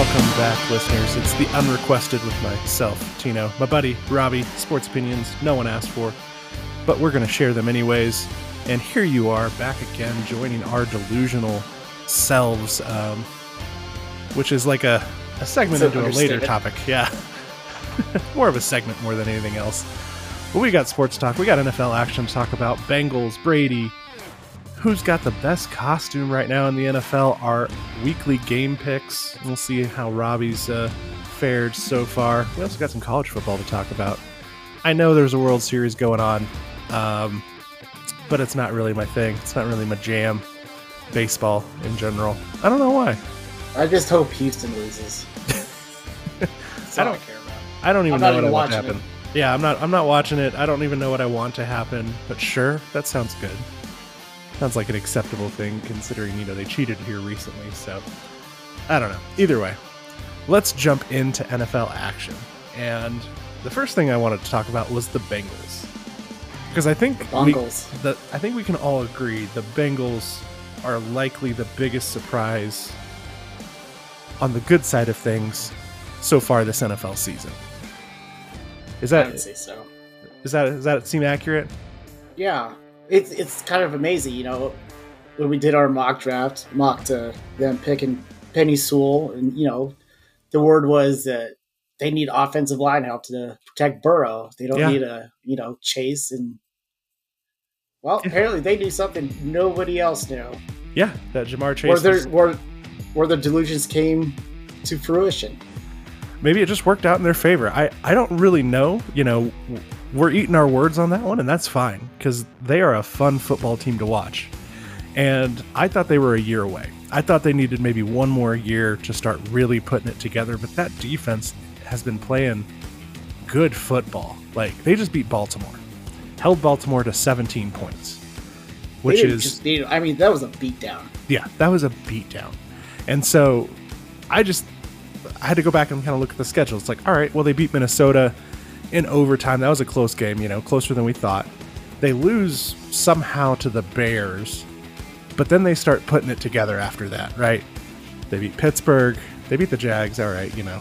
Welcome back, listeners. It's the unrequested with myself, Tino, my buddy, Robbie, sports opinions no one asked for, but we're going to share them anyways. And here you are, back again, joining our delusional selves, um, which is like a, a segment into a later topic. Yeah. more of a segment more than anything else. But we got sports talk, we got NFL action to talk about, Bengals, Brady, who's got the best costume right now in the NFL, our weekly game picks. We'll see how Robbie's uh, fared so far. We also got some college football to talk about. I know there's a World Series going on, um, but it's not really my thing. It's not really my jam. Baseball in general. I don't know why. I just hope Houston loses. I don't- care about. I don't even know what even I watching happen. Yeah, I'm not. I'm not watching it. I don't even know what I want to happen. But sure, that sounds good. Sounds like an acceptable thing considering you know they cheated here recently. So I don't know. Either way, let's jump into NFL action. And the first thing I wanted to talk about was the Bengals because I think we, the I think we can all agree the Bengals are likely the biggest surprise on the good side of things so far this NFL season. Is that I would say so. is that does that seem accurate? Yeah, it's it's kind of amazing, you know, when we did our mock draft, mock to them picking Penei Sewell, and you know, the word was that they need offensive line help to protect Burrow. They don't Yeah. need a you know chase and. Well, apparently they knew something nobody else knew. Yeah, that Ja'Marr Chase. Where their where where the delusions came to fruition. Maybe it just worked out in their favor. I, I don't really know. You know, we're eating our words on that one, and that's fine because they are a fun football team to watch. And I thought they were a year away. I thought they needed maybe one more year to start really putting it together, but that defense has been playing good football. Like, they just beat Baltimore, held Baltimore to 17 points, which is. need- I mean, that was a beatdown. Yeah, that was a beatdown. And so I just I had to go back and kind of look at the schedule. It's like, all right, well they beat Minnesota in overtime. That was a close game, you know, closer than we thought. They lose somehow to the Bears, but then they start putting it together after that, right? They beat Pittsburgh, they beat the Jags, all right, you know.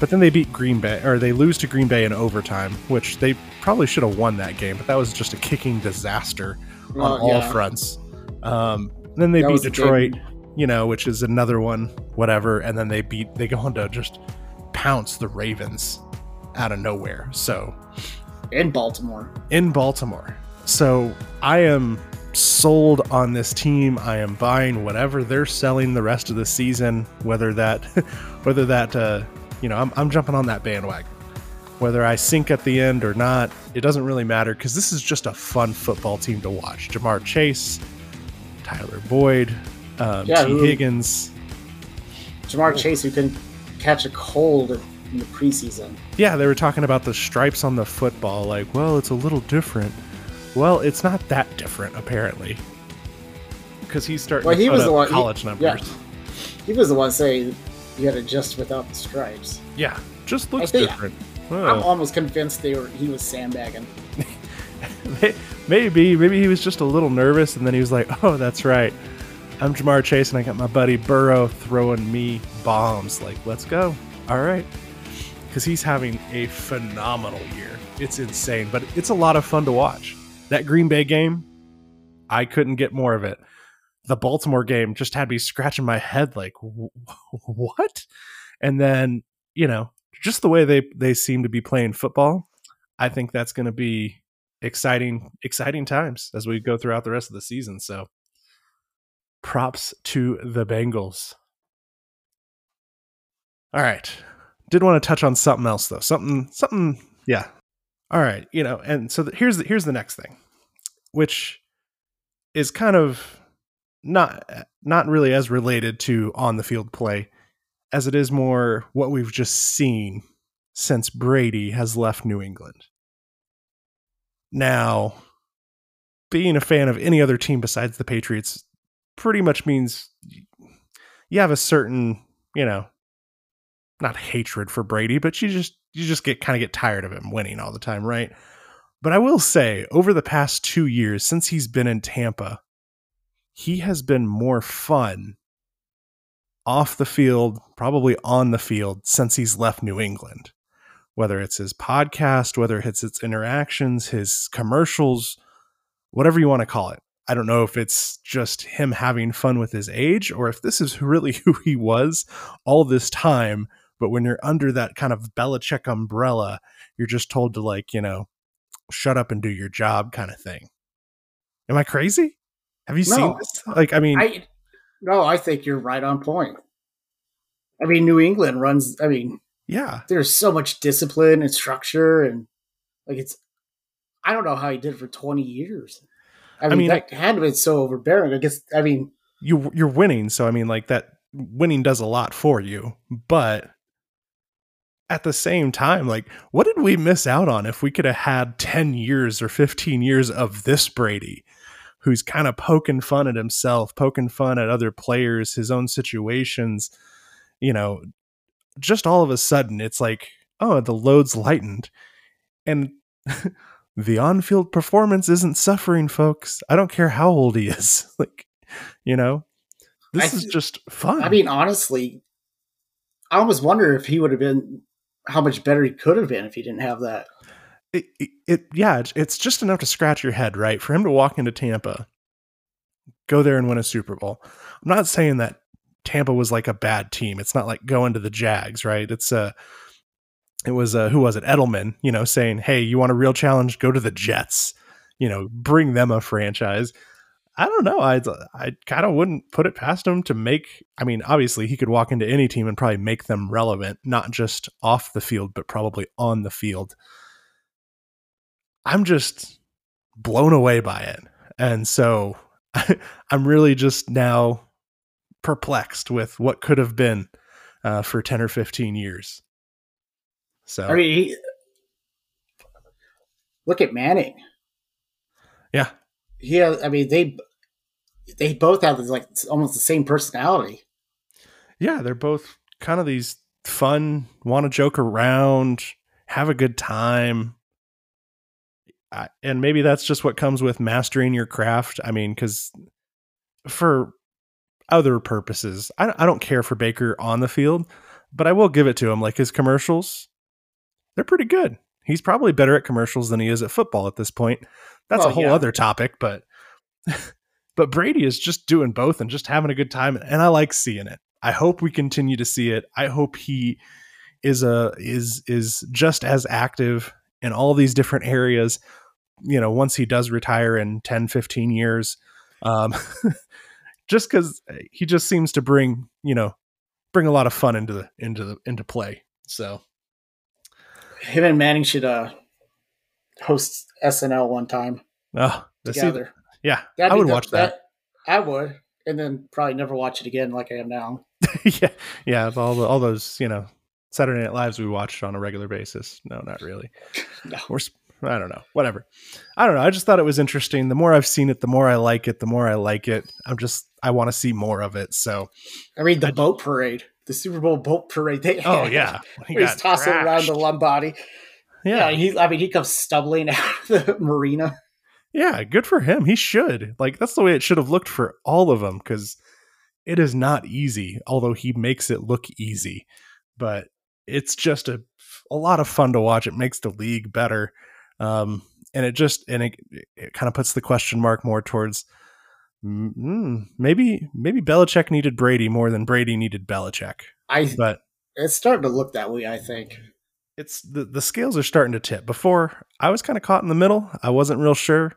But then they beat Green Bay or they lose to Green Bay in overtime, which they probably should have won that game, but that was just a kicking disaster on all yeah. fronts. Um, then they That beat was the. Detroit, you know, which is another one, whatever. And then they beat, they go on to just pounce the Ravens out of nowhere. So in Baltimore. in Baltimore. So I am sold on this team. I am buying whatever they're selling the rest of the season, whether that, whether that, uh, you know, I'm, I'm jumping on that bandwagon. Whether I sink at the end or not, it doesn't really matter because this is just a fun football team to watch. Ja'Marr Chase, Tyler Boyd, um, Yeah, Tee Higgins. Ja'Marr Chase, who can catch a cold in the preseason. Yeah, they were talking about the stripes on the football. Like, well, it's a little different. Well, it's not that different, apparently. Because he's starting Well, he was the one- he- college yeah. numbers. He was the one saying you had to adjust without the stripes. Yeah, just looks think- different. I'm Oh, almost convinced they were he was sandbagging. maybe, maybe he was just a little nervous, and then he was like, "Oh, that's right. I'm Ja'Marr Chase, and I got my buddy Burrow throwing me bombs. Like, let's go. All right." Because he's having a phenomenal year. It's insane, but it's a lot of fun to watch. That Green Bay game, I couldn't get more of it. The Baltimore game just had me scratching my head, like, what? And then, you know, just the way they they seem to be playing football, I think that's going to be exciting exciting times as we go throughout the rest of the season. So, props to the Bengals. All right. Did want to touch on something else though. Something something yeah. All right, you know, and so the, here's the, here's the next thing, which is kind of not not really as related to on the field play as it is more what we've just seen since Brady has left New England. Now, being a fan of any other team besides the Patriots pretty much means you have a certain, you know, not hatred for Brady, but you just you just get kind of get tired of him winning all the time, right? But I will say, over the past 2 years since he's been in Tampa, he has been more fun off the field, probably on the field since he's left New England. Whether it's his podcast, whether it's its interactions, his commercials, whatever you want to call it. I don't know if it's just him having fun with his age or if this is really who he was all this time. But when you're under that kind of Belichick umbrella, you're just told to, like, you know, shut up and do your job kind of thing. Am I crazy? Have you no, seen this? Like, I mean, I, no, I think you're right on point. I mean, New England runs, I mean, yeah, there's so much discipline and structure, and like it's, I don't know how he did it for 20 years. I mean, I mean that had to be so overbearing. I guess, I mean, you you're winning, so I mean, like that winning does a lot for you, but at the same time, like, what did we miss out on if we could have had 10 years or 15 years of this Brady, who's kind of poking fun at himself, poking fun at other players, his own situations, you know, just all of a sudden, it's like, oh, the load's lightened. And the on field performance isn't suffering, folks. I don't care how old he is. like, you know, this I, is just fun. I mean, honestly, I almost wonder if he would have been how much better he could have been if he didn't have that. It, it, it yeah, it's, it's just enough to scratch your head, right? For him to walk into Tampa, go there and win a Super Bowl. I'm not saying that Tampa was like a bad team. It's not like going to the Jags, right? It's a uh, it was uh, who was it Edelman, you know, saying, "Hey, you want a real challenge? Go to the Jets." You know, bring them a franchise. I don't know. I I kind of wouldn't put it past him to make. I mean, obviously, he could walk into any team and probably make them relevant, not just off the field, but probably on the field. I'm just blown away by it, and so I'm really just now perplexed with what could have been uh, for ten or fifteen years. So I mean, he, look at Manning. Yeah, yeah, I mean they they both have like almost the same personality. Yeah, they're both kind of these fun, want to joke around, have a good time. and maybe that's just what comes with mastering your craft. I mean, because for other purposes, I, I don't care for Baker on the field, but I will give it to him. Like his commercials, they're pretty good. He's probably better at commercials than he is at football at this point. That's a whole yeah. other topic, but but Brady is just doing both and just having a good time and I like seeing it. I hope we continue to see it. I hope he is a is is just as active in all these different areas, you know, once he does retire in 10, 15 years. Um just cuz he just seems to bring, you know, bring a lot of fun into the into the into play. So him and Manning should uh host SNL one time. Oh, together. yeah, That'd I would the, watch that. that. I would, and then probably never watch it again like I am now. yeah, yeah. All the, all those you know Saturday Night Lives we watched on a regular basis. No, not really. no. We're I don't know. Whatever. I don't know. I just thought it was interesting. The more I've seen it, the more I like it. The more I like it. I'm just I want to see more of it. So I mean the I, boat parade, the Super Bowl boat parade. They oh yeah, he he's tossing around the Lombardi. Yeah. yeah, he. I mean, he comes stumbling out of the marina. Yeah, good for him. He should. Like that's the way it should have looked for all of them because it is not easy. Although he makes it look easy, but it's just a a lot of fun to watch. It makes the league better, um, and it just and it it kind of puts the question mark more towards mm, maybe maybe Belichick needed Brady more than Brady needed Belichick. I but it's starting to look that way. I think it's the the scales are starting to tip. Before I was kind of caught in the middle. I wasn't real sure,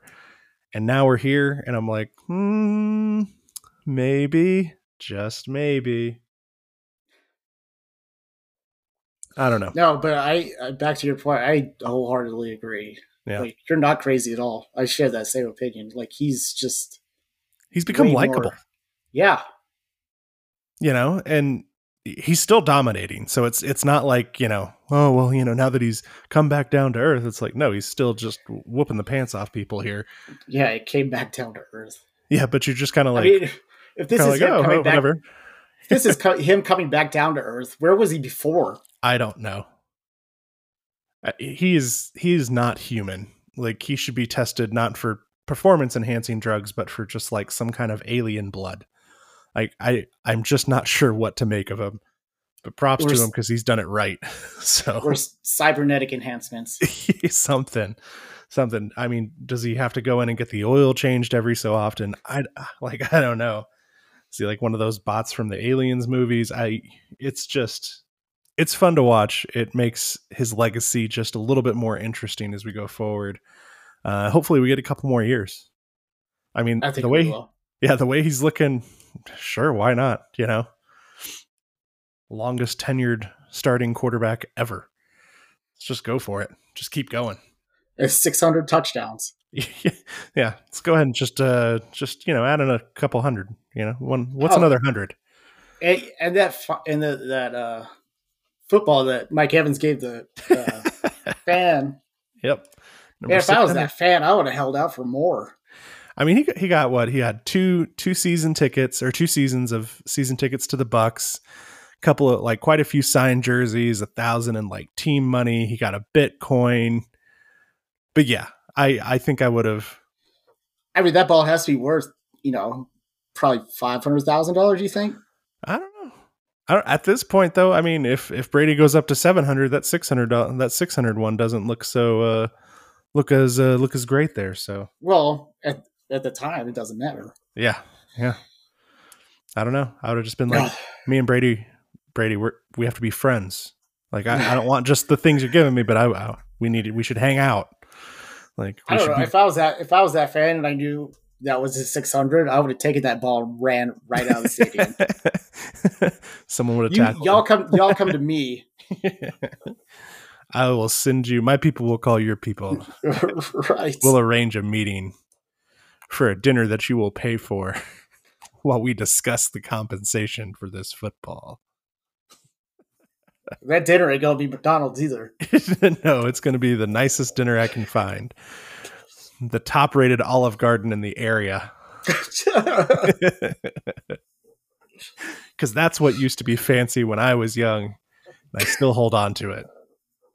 and now we're here, and I'm like, hmm, maybe, just maybe. I don't know. No, but I back to your point. I wholeheartedly agree. Yeah, like you're not crazy at all. I share that same opinion. Like he's just he's become likable. Yeah, you know, and he's still dominating. So it's it's not like you know, oh well, you know, now that he's come back down to earth, it's like no, he's still just whooping the pants off people here. Yeah, it came back down to earth. Yeah, but you're just kind of like, I mean, if this is like, him oh, coming oh, back, whatever. this is co- him coming back down to earth. Where was he before? I don't know. Uh, he is he is not human. Like he should be tested not for performance enhancing drugs, but for just like some kind of alien blood. Like I, I'm just not sure what to make of him. But props Or to him because he's done it right. so Or cybernetic enhancements. something, something. I mean, does he have to go in and get the oil changed every so often? I like. I don't know. Is he like one of those bots from the Aliens movies? I. It's just. It's fun to watch. It makes his legacy just a little bit more interesting as we go forward. Uh, hopefully, we get a couple more years. I mean, I think the way will. yeah, the way he's looking, sure, why not? You know, longest tenured starting quarterback ever. Let's just go for it. Just keep going. It's 600 touchdowns. yeah, let's go ahead and just uh just you know add in a couple hundred. You know, one what's Oh. another hundred? And, and that and the, that uh, football that Mike Evans gave the uh, fan. Yep. If I was that fan, I would have held out for more. I mean, he got, he got what? He had two two season tickets or two seasons of season tickets to the Bucs. A couple of like quite a few signed jerseys, a thousand in like team money. He got a Bitcoin. But yeah, I I think I would have. I mean, that ball has to be worth, you know, probably five hundred thousand dollars. You think? I don't know. I don't, at this point, though, I mean, if if Brady goes up to seven hundred, that six hundred that six hundred one doesn't look so uh look as uh, look as great there. So Well, at at the time, it doesn't matter. yeah, yeah. I don't know. I would have just been like, me and Brady, Brady, we're we have to be friends. Like I, I don't want just the things you're giving me, but I, I we need we should hang out. Like I don't know. be- If I was that, if I was that fan, and I knew that was his six hundred, I would have taken that ball, and ran right out of the stadium. Someone would have you, me. come, y'all come to me. I will send you. My people will call your people. right. We'll arrange a meeting for a dinner that you will pay for while we discuss the compensation for this football. that dinner ain't gonna be McDonald's either. no, it's going to be the nicest dinner I can find. The top rated Olive Garden in the area. Because that's what used to be fancy when I was young. And I still hold on to it.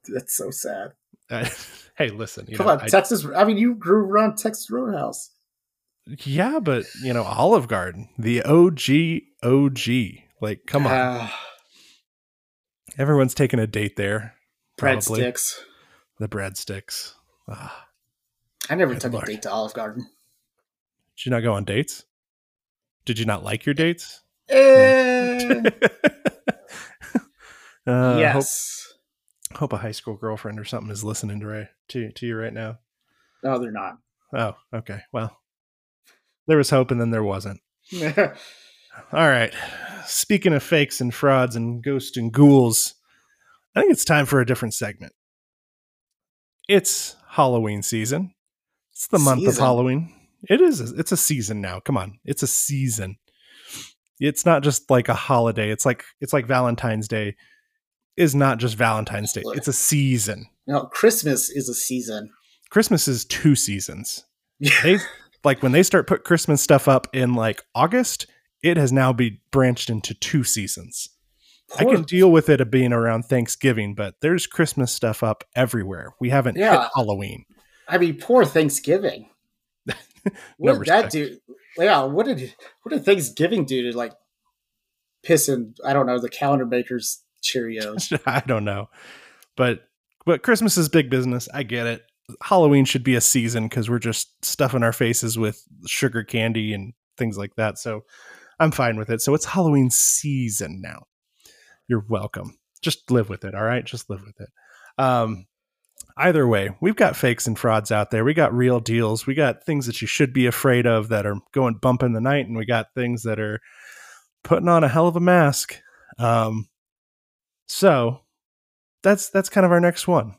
That's so sad. hey, listen. You Come know, on, I- Texas. I mean, you grew around Texas Roadhouse. yeah, but, you know, Olive Garden, the OG, OG. Like, come on. Ah, Everyone's taking a date there. Probably. breadsticks. The breadsticks. Ah. I never Good took lord. a date to Olive Garden. Did you not go on dates? Did you not like your dates? Eh, uh, hope, yes. hope a high school girlfriend or something is listening to right to, to you right now. No, they're not. Oh, okay. Well, there was hope and then there wasn't. All right. Speaking of fakes and frauds and ghosts and ghouls, I think it's time for a different segment. It's Halloween season. It's the month of Halloween. It is. It's a season now. Come on. It's a season. It's not just like a holiday. It's like it's like Valentine's Day is not just Valentine's Day. It's a season. no, Christmas is a season. Christmas is two seasons. They like when they start put Christmas stuff up in like August, it has now be branched into two seasons. I can deal with it being around Thanksgiving, but there's Christmas stuff up everywhere. We haven't hit Halloween. I mean, poor Thanksgiving. No What did that respect. do? Yeah, what did what did Thanksgiving do to like piss in? I don't know the calendar makers Cheerios. I don't know. But but Christmas is big business. I get it. Halloween should be a season because we're just stuffing our faces with sugar candy and things like that. So I'm fine with it. So it's Halloween season now. You're welcome. Just live with it. All right. Just live with it. Um, either way, we've got fakes and frauds out there. We got real deals. We got things that you should be afraid of that are going bump in the night, and we got things that are putting on a hell of a mask. Um, so that's that's kind of our next one.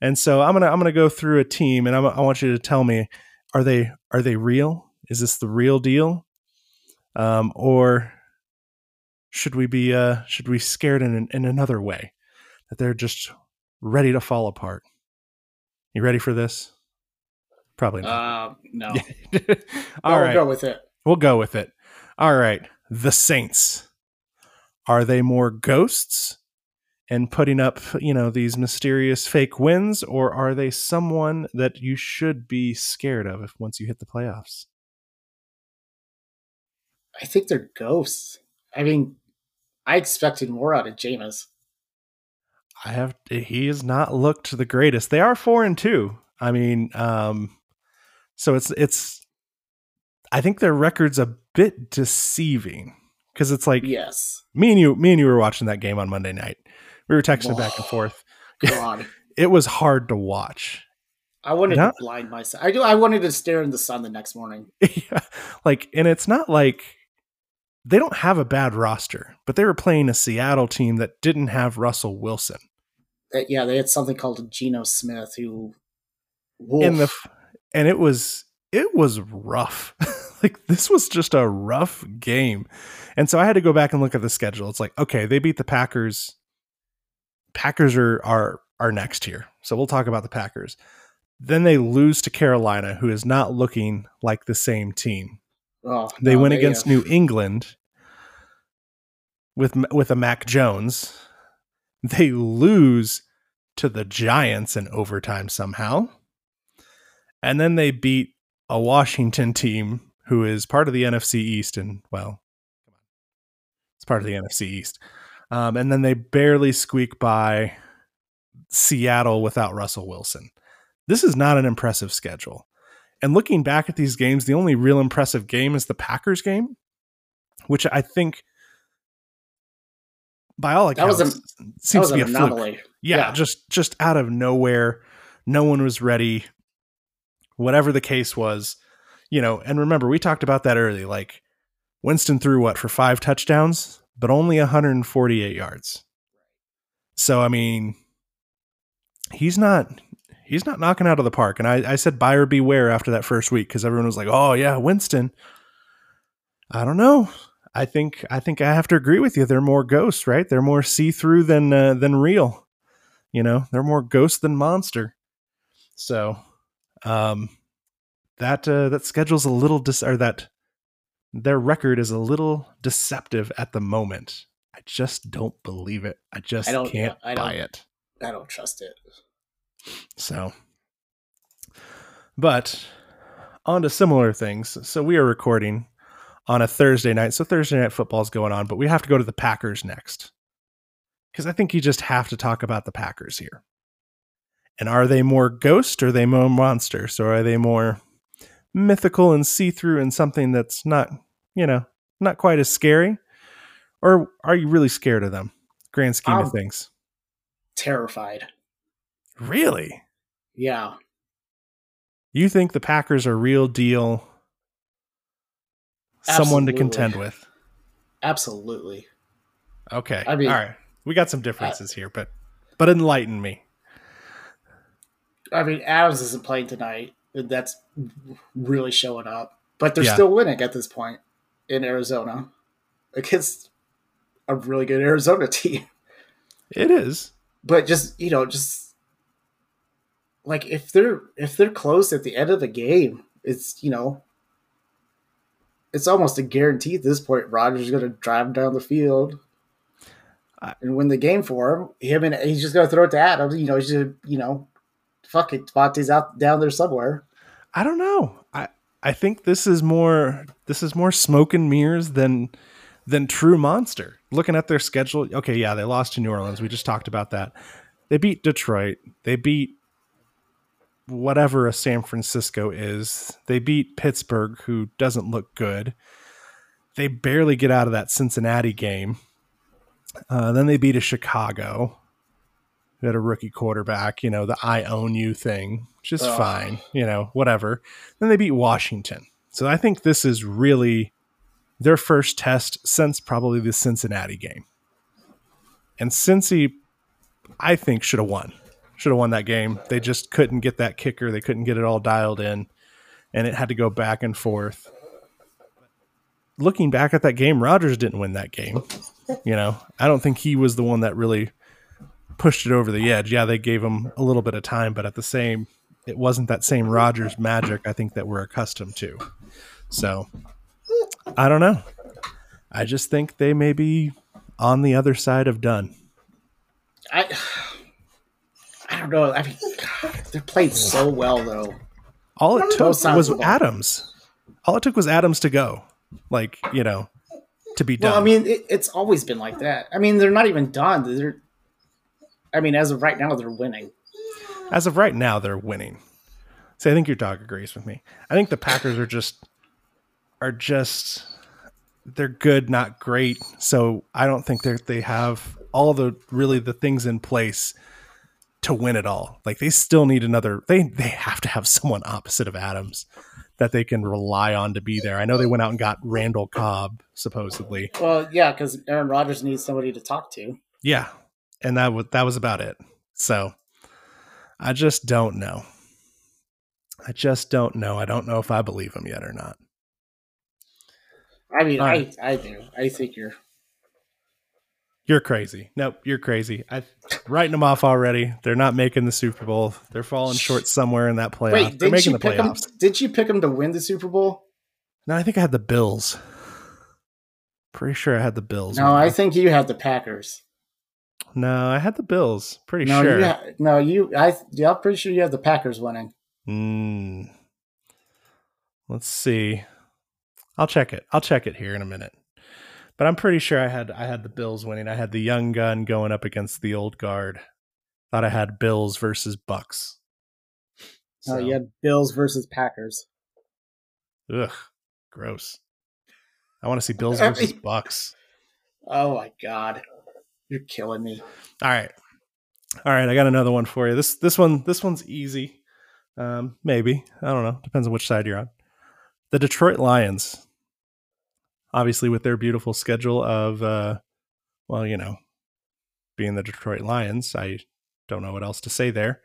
And so I'm gonna I'm gonna go through a team, and I'm, I want you to tell me are they are they real? Is this the real deal, um, or should we be uh, should we scared in in another way that they're just ready to fall apart? You ready for this? Probably not. Uh, no, All no, right. we'll go with it. We'll go with it. All right. The Saints. Are they more ghosts and putting up, you know, these mysterious fake wins, or are they someone that you should be scared of if once you hit the playoffs? I think they're ghosts. I mean, I expected more out of Jameis. I have he has not looked the greatest. They are four and two. I mean, um, so it's it's. I think their record's a bit deceiving because it's like Yes. me and you, me and you were watching that game on Monday night. We were texting back and forth. God. It was hard to watch. I wanted Yeah. to blind myself. I do. I wanted to stare in the sun the next morning. yeah. Like, and it's not like they don't have a bad roster, but they were playing a Seattle team that didn't have Russell Wilson Uh, yeah, they had something called Geno Smith, who Wolf. in the, and it was it was rough. like this was just a rough game, and so I had to go back and look at the schedule. It's like, okay, they beat the Packers. Packers are are are next here, so we'll talk about the Packers. Then they lose to Carolina, who is not looking like the same team. Oh, They no, win against New England with with a Mac Jones. They lose to the Giants in overtime somehow. And then they beat a Washington team who is part of the NFC East and well, it's part of the NFC East. Um, and then they barely squeak by Seattle without Russell Wilson. This is not an impressive schedule. And looking back at these games, the only real impressive game is the Packers game, which I think, by all That was accounts, that seems was to be a fluke. Yeah, Yeah. just just out of nowhere, no one was ready. Whatever the case was, you know. And remember, we talked about that early. Like Winston threw what for five touchdowns, but only 148 yards. So I mean, he's not he's not knocking out of the park. And I, I said buyer beware after that first week because everyone was like, oh yeah, Winston. I don't know. I think I think I have to agree with you. They're more ghosts, right? They're more see through than uh, than real. You know, they're more ghost than monster. So, um, that uh, that schedule's a little dis or that their record is a little deceptive at the moment. I just don't believe it. I just I can't I buy it. I don't trust it. So, but on to similar things. So we are recording on a Thursday night. So Thursday night football is going on, but we have to go to the Packers next. Because I think you just have to talk about the Packers here. And are they more ghost or are they more monster? So are they more mythical and see through and something that's not, you know, not quite as scary? Or are you really scared of them? Grand scheme of things. Terrified. Really? Yeah. You think the Packers are real deal? Someone to contend with. Absolutely. Okay. I mean- all right. We got some differences here, but but enlighten me. I mean, Adams isn't playing tonight. and That's really showing up. But they're Yeah. still winning at this point in Arizona against a really good Arizona team. It is. But just you know, just like if they're if they're close at the end of the game, it's you know, it's almost a guarantee at this point. Rodgers is going to drive down the field and win the game for him. Him and he's just going to throw it to Adams. You know, he's just you know, fuck it, Davante's out down there somewhere. I don't know. I I think this is more this is more smoke and mirrors than than true monster. Looking at their schedule, okay, yeah, they lost to New Orleans. We just talked about that. They beat Detroit. They beat whatever a San Francisco is. They beat Pittsburgh, who doesn't look good. They barely get out of that Cincinnati game. Uh, then they beat a Chicago. Who had a rookie quarterback, you know, the I own you thing, which is Ugh. fine, you know, whatever. Then they beat Washington. So I think this is really their first test since probably the Cincinnati game. And Cincy, I think, should have won. Should have won that game. They just couldn't get that kicker. They couldn't get it all dialed in. And it had to go back and forth. Looking back at that game, Rodgers didn't win that game. You know, I don't think he was the one that really pushed it over the edge. Yeah, they gave him a little bit of time, but at the same, it wasn't that same Rodgers magic I think that we're accustomed to. So I don't know. I just think they may be on the other side of done. I I don't know. I mean, God, they're playing so well though. All it took was. Adams. All it took was Adams to go. Like, you know, to be done. Well, I mean, it, it's always been like that. I mean, they're not even done. They're, I mean, as of right now, they're winning. As of right now, they're winning. See, I think your dog agrees with me. I think the Packers are just are just they're good, not great. So I don't think they they have all the really the things in place to win it all. Like they still need another. They they have to have someone opposite of Adams that they can rely on to be there. I know they went out and got Randall Cobb supposedly. Well, yeah, because Aaron Rodgers needs somebody to talk to. Yeah, and that was that was about it. So I just don't know. I just don't know. I don't know if I believe him yet or not. I mean, I. I do. I think you're. You're crazy. Nope, you're crazy. I writing them off already. They're not making the Super Bowl. They're falling short somewhere in that playoff. Wait, They're making the pick them? Did you pick them to win the Super Bowl? No, I think I had the Bills. Pretty sure I had the Bills. No, I think you had the Packers. no, I had the Bills. Pretty No, sure. you ha- no, you. I. Yeah, I'm pretty sure you have the Packers winning. Mm. Let's see. I'll check it. I'll check it here in a minute. But I'm pretty sure I had I had the Bills winning. I had the young gun going up against the old guard. Thought I had Bills versus Bucs. So, you had Bills versus Packers. ugh, gross. I want to see Bills versus Bucs. Oh my god, you're killing me. All right. All right, I got another one for you. This this one this one's easy. Um, maybe. I don't know. Depends on which side you're on. The Detroit Lions. Obviously with their beautiful schedule of uh well, you know, being the Detroit Lions, I don't know what else to say there.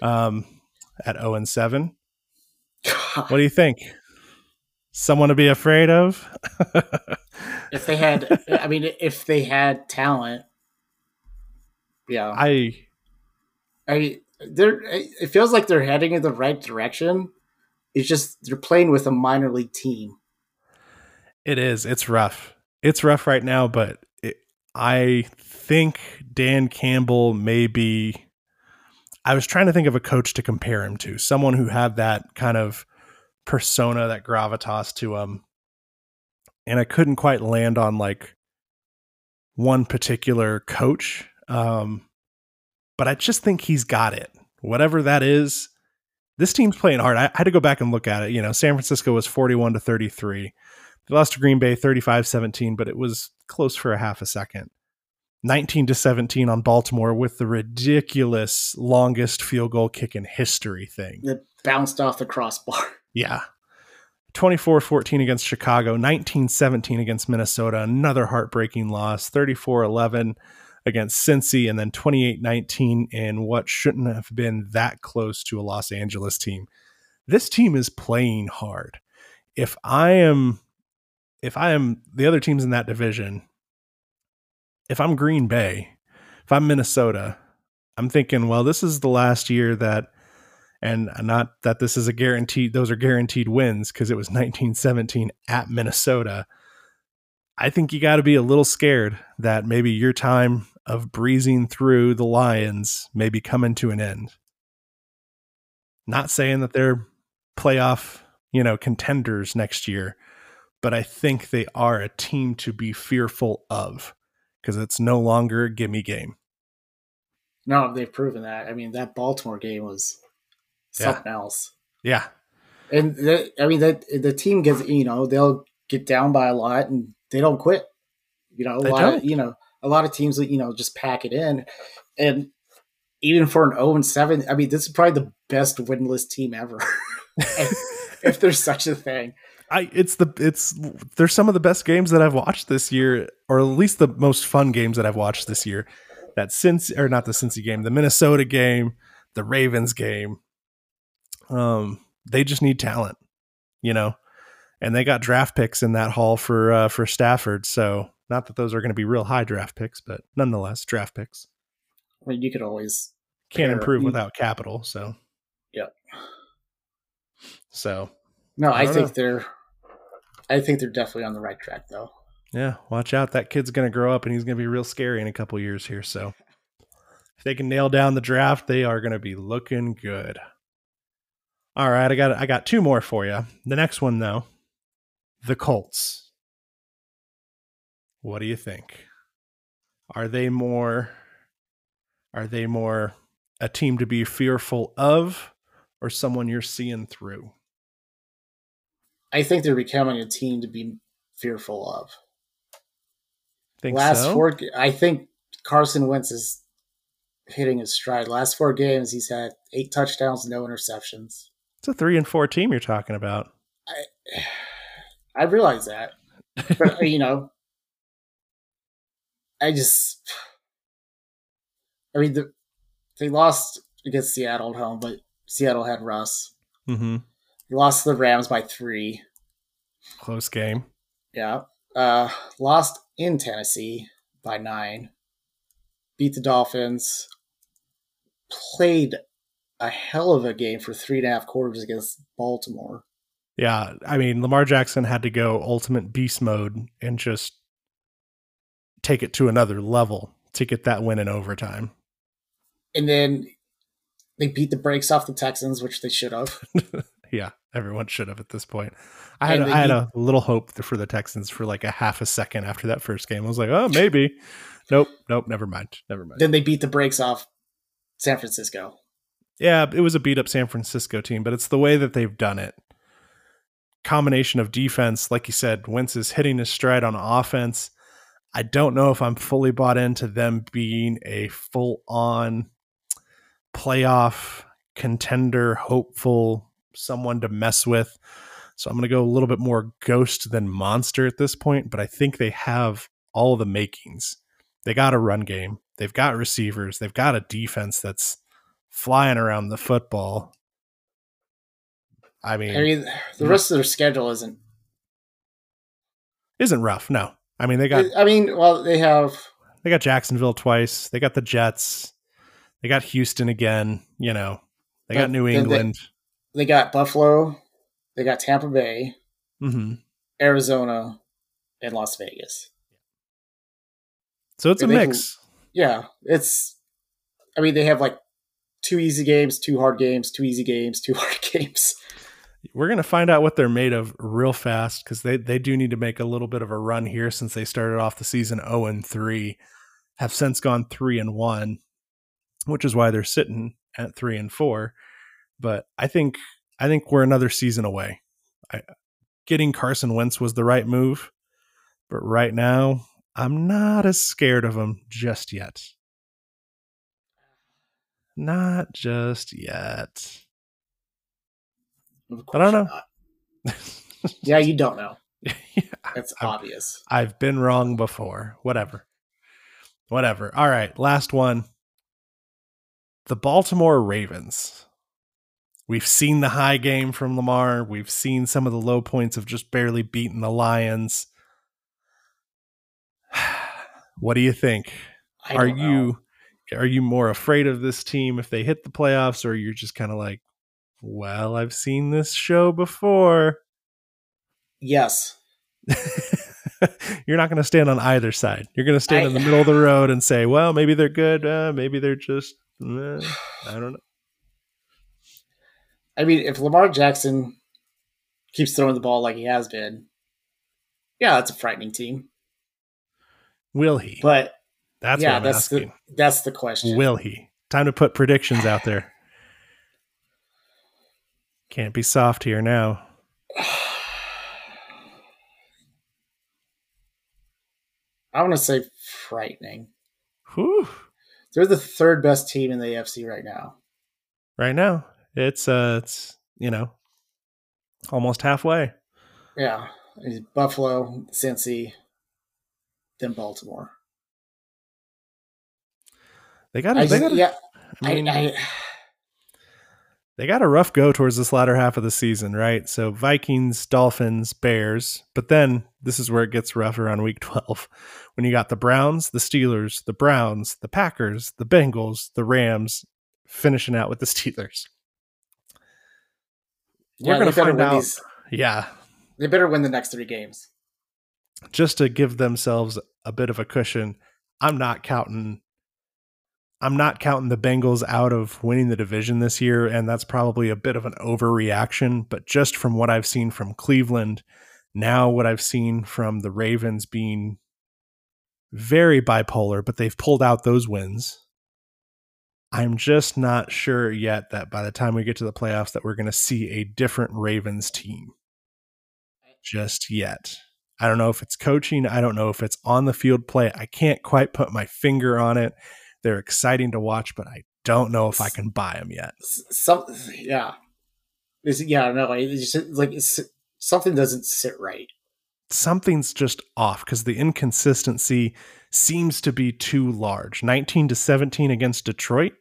Um at 0 and 7. What do you think? Someone to be afraid of? if they had, I mean, if they had talent, yeah, I I they're. It feels like they're heading in the right direction. It's just they're playing with a minor league team. It is. It's rough. It's rough right now, but it, I think Dan Campbell may be. I was trying to think of a coach to compare him to, someone who had that kind of persona, that gravitas to him, and I couldn't quite land on like one particular coach. Um, but I just think he's got it. Whatever that is, this team's playing hard. I, I had to go back and look at it. You know, San Francisco was forty-one to thirty-three. They lost to Green Bay 35 17, but it was close for a half a second. 19 to 17 on Baltimore with the ridiculous longest field goal kick in history thing. That bounced off the crossbar. Yeah. 24 14 against Chicago, 19 17 against Minnesota, another heartbreaking loss, 34 11 against Cincy, and then 28 19 in what shouldn't have been that close to a Los Angeles team. This team is playing hard. If I am if I am the other teams in that division, if I'm Green Bay, if I'm Minnesota, I'm thinking, well, this is the last year that and not that this is a guaranteed those are guaranteed wins because it was 1917 at Minnesota. I think you got to be a little scared that maybe your time of breezing through the Lions may be coming to an end. Not saying that they're playoff, you know, contenders next year, but I think they are a team to be fearful of because it's no longer a gimme game. No, they've proven that. I mean, that Baltimore game was Yeah. something else. Yeah, And I mean, that the team gets you know they'll get down by a lot and they don't quit. You know, a They lot don't. of you know a lot of teams you know just pack it in, and even for an zero and seven, I mean, this is probably the best winless team ever, if there's such a thing. I it's the it's they're some of the best games that I've watched this year, or at least the most fun games that I've watched this year. That since or not the Cincy game, the Minnesota game, the Ravens game. Um, they just need talent, you know, and they got draft picks in that haul for uh, for Stafford. So not that those are going to be real high draft picks, but nonetheless, draft picks I mean, you could always can't improve without capital. So Yeah. So no. I I, think know. they're, I think they're definitely on the right track though. Yeah, watch out. That kid's going to grow up and he's going to be real scary in a couple years here. So if they can nail down the draft, they are going to be looking good. All right, I got I got two more for you. The next one though, the Colts. What do you think? Are they more are they more a team to be fearful of or someone you're seeing through? I think they're becoming a team to be fearful of. Think Last so? four, I think Carson Wentz is hitting his stride. Last four games, he's had eight touchdowns, no interceptions. It's a three and four team you're talking about. I I realize that, but you know, I just, I mean, the, they lost against Seattle at home, but Seattle had Russ. Mm-hmm. They lost to the Rams by three. Close game. Yeah. Uh, lost in Tennessee by nine. Beat the Dolphins. Played a hell of a game for three and a half quarters against Baltimore. Yeah, I mean Lamar Jackson had to go ultimate beast mode and just take it to another level to get that win in overtime. And then they beat the brakes off the Texans, which they should have. yeah, everyone should have at this point. I had, I had beat- a little hope for the Texans for like a half a second after that first game. I was like, oh, maybe. nope, nope, never mind, never mind. then they beat the brakes off San Francisco. Yeah, it was a beat up San Francisco team, but it's the way that they've done it. Combination of defense, like you said, Wentz is hitting his stride on offense. I don't know if I'm fully bought into them being a full on playoff contender, hopeful, someone to mess with. So I'm going to go a little bit more ghost than monster at this point, but I think they have all the makings. They got a run game, they've got receivers, they've got a defense that's flying around the football. I mean, I mean, the rest of their schedule isn't. isn't rough. No, I mean they got I mean, well, they have they got Jacksonville twice. They got the Jets. They got Houston again. You know, they got New England. They got Buffalo, they got Tampa Bay, hmm Arizona, and Las Vegas. So it's a And can- mix. Yeah, it's. I mean, they have like two easy games, two hard games, two easy games, two hard games. We're gonna find out what they're made of real fast because they they do need to make a little bit of a run here since they started off the season zero and three, have since gone three and one, which is why they're sitting at three and four. But I think I think we're another season away. I, getting Carson Wentz was the right move, but right now I'm not as scared of him just yet. Not just yet. I don't know. Yeah, you don't know. yeah, It's I'm- obvious. I've been wrong before. Whatever. Whatever. All right. Last one. The Baltimore Ravens. We've seen the high game from Lamar. We've seen some of the low points of just barely beating the Lions. what do you think? Are know. you are you more afraid of this team if they hit the playoffs or you're just kind of like, well, I've seen this show before. Yes. You're not going to stand on either side. You're going to stand I- in the middle of the road and say, "Well, maybe they're good. Uh, maybe they're just eh, I don't know." I mean, if Lamar Jackson keeps throwing the ball like he has been, yeah, that's a frightening team. Will he? But That's yeah, that's asking. the that's the question. Will he? Time to put predictions out there. Can't be soft here now. I want to say frightening. Whew. They're the third best team in the AFC right now. Right now, it's uh, it's you know, almost halfway. Yeah, Buffalo, Cincy, then Baltimore. They got. I they got. a- yeah, I mean, I, I, they got a rough go towards this latter half of the season, right? So Vikings, Dolphins, Bears, but then this is where it gets rougher on week 12 when you got the Browns, the Steelers, the Browns, the Packers, the Bengals, the Rams finishing out with the Steelers. Yeah, We're going to better find win out. these. Yeah, They better win the next three games. just to give themselves a bit of a cushion. I'm not counting I'm not counting the Bengals out of winning the division this year and that's probably a bit of an overreaction, but just from what I've seen from Cleveland, now what I've seen from the Ravens being very bipolar, but they've pulled out those wins. I'm just not sure yet that by the time we get to the playoffs that we're going to see a different Ravens team. Just yet. I don't know if it's coaching, I don't know if it's on the field play. I can't quite put my finger on it. They're exciting to watch, but I don't know if I can buy them yet. Some, yeah, it's, yeah, no, it's just like it's, something doesn't sit right. Something's just off because the inconsistency seems to be too large. 19 to 17 against Detroit.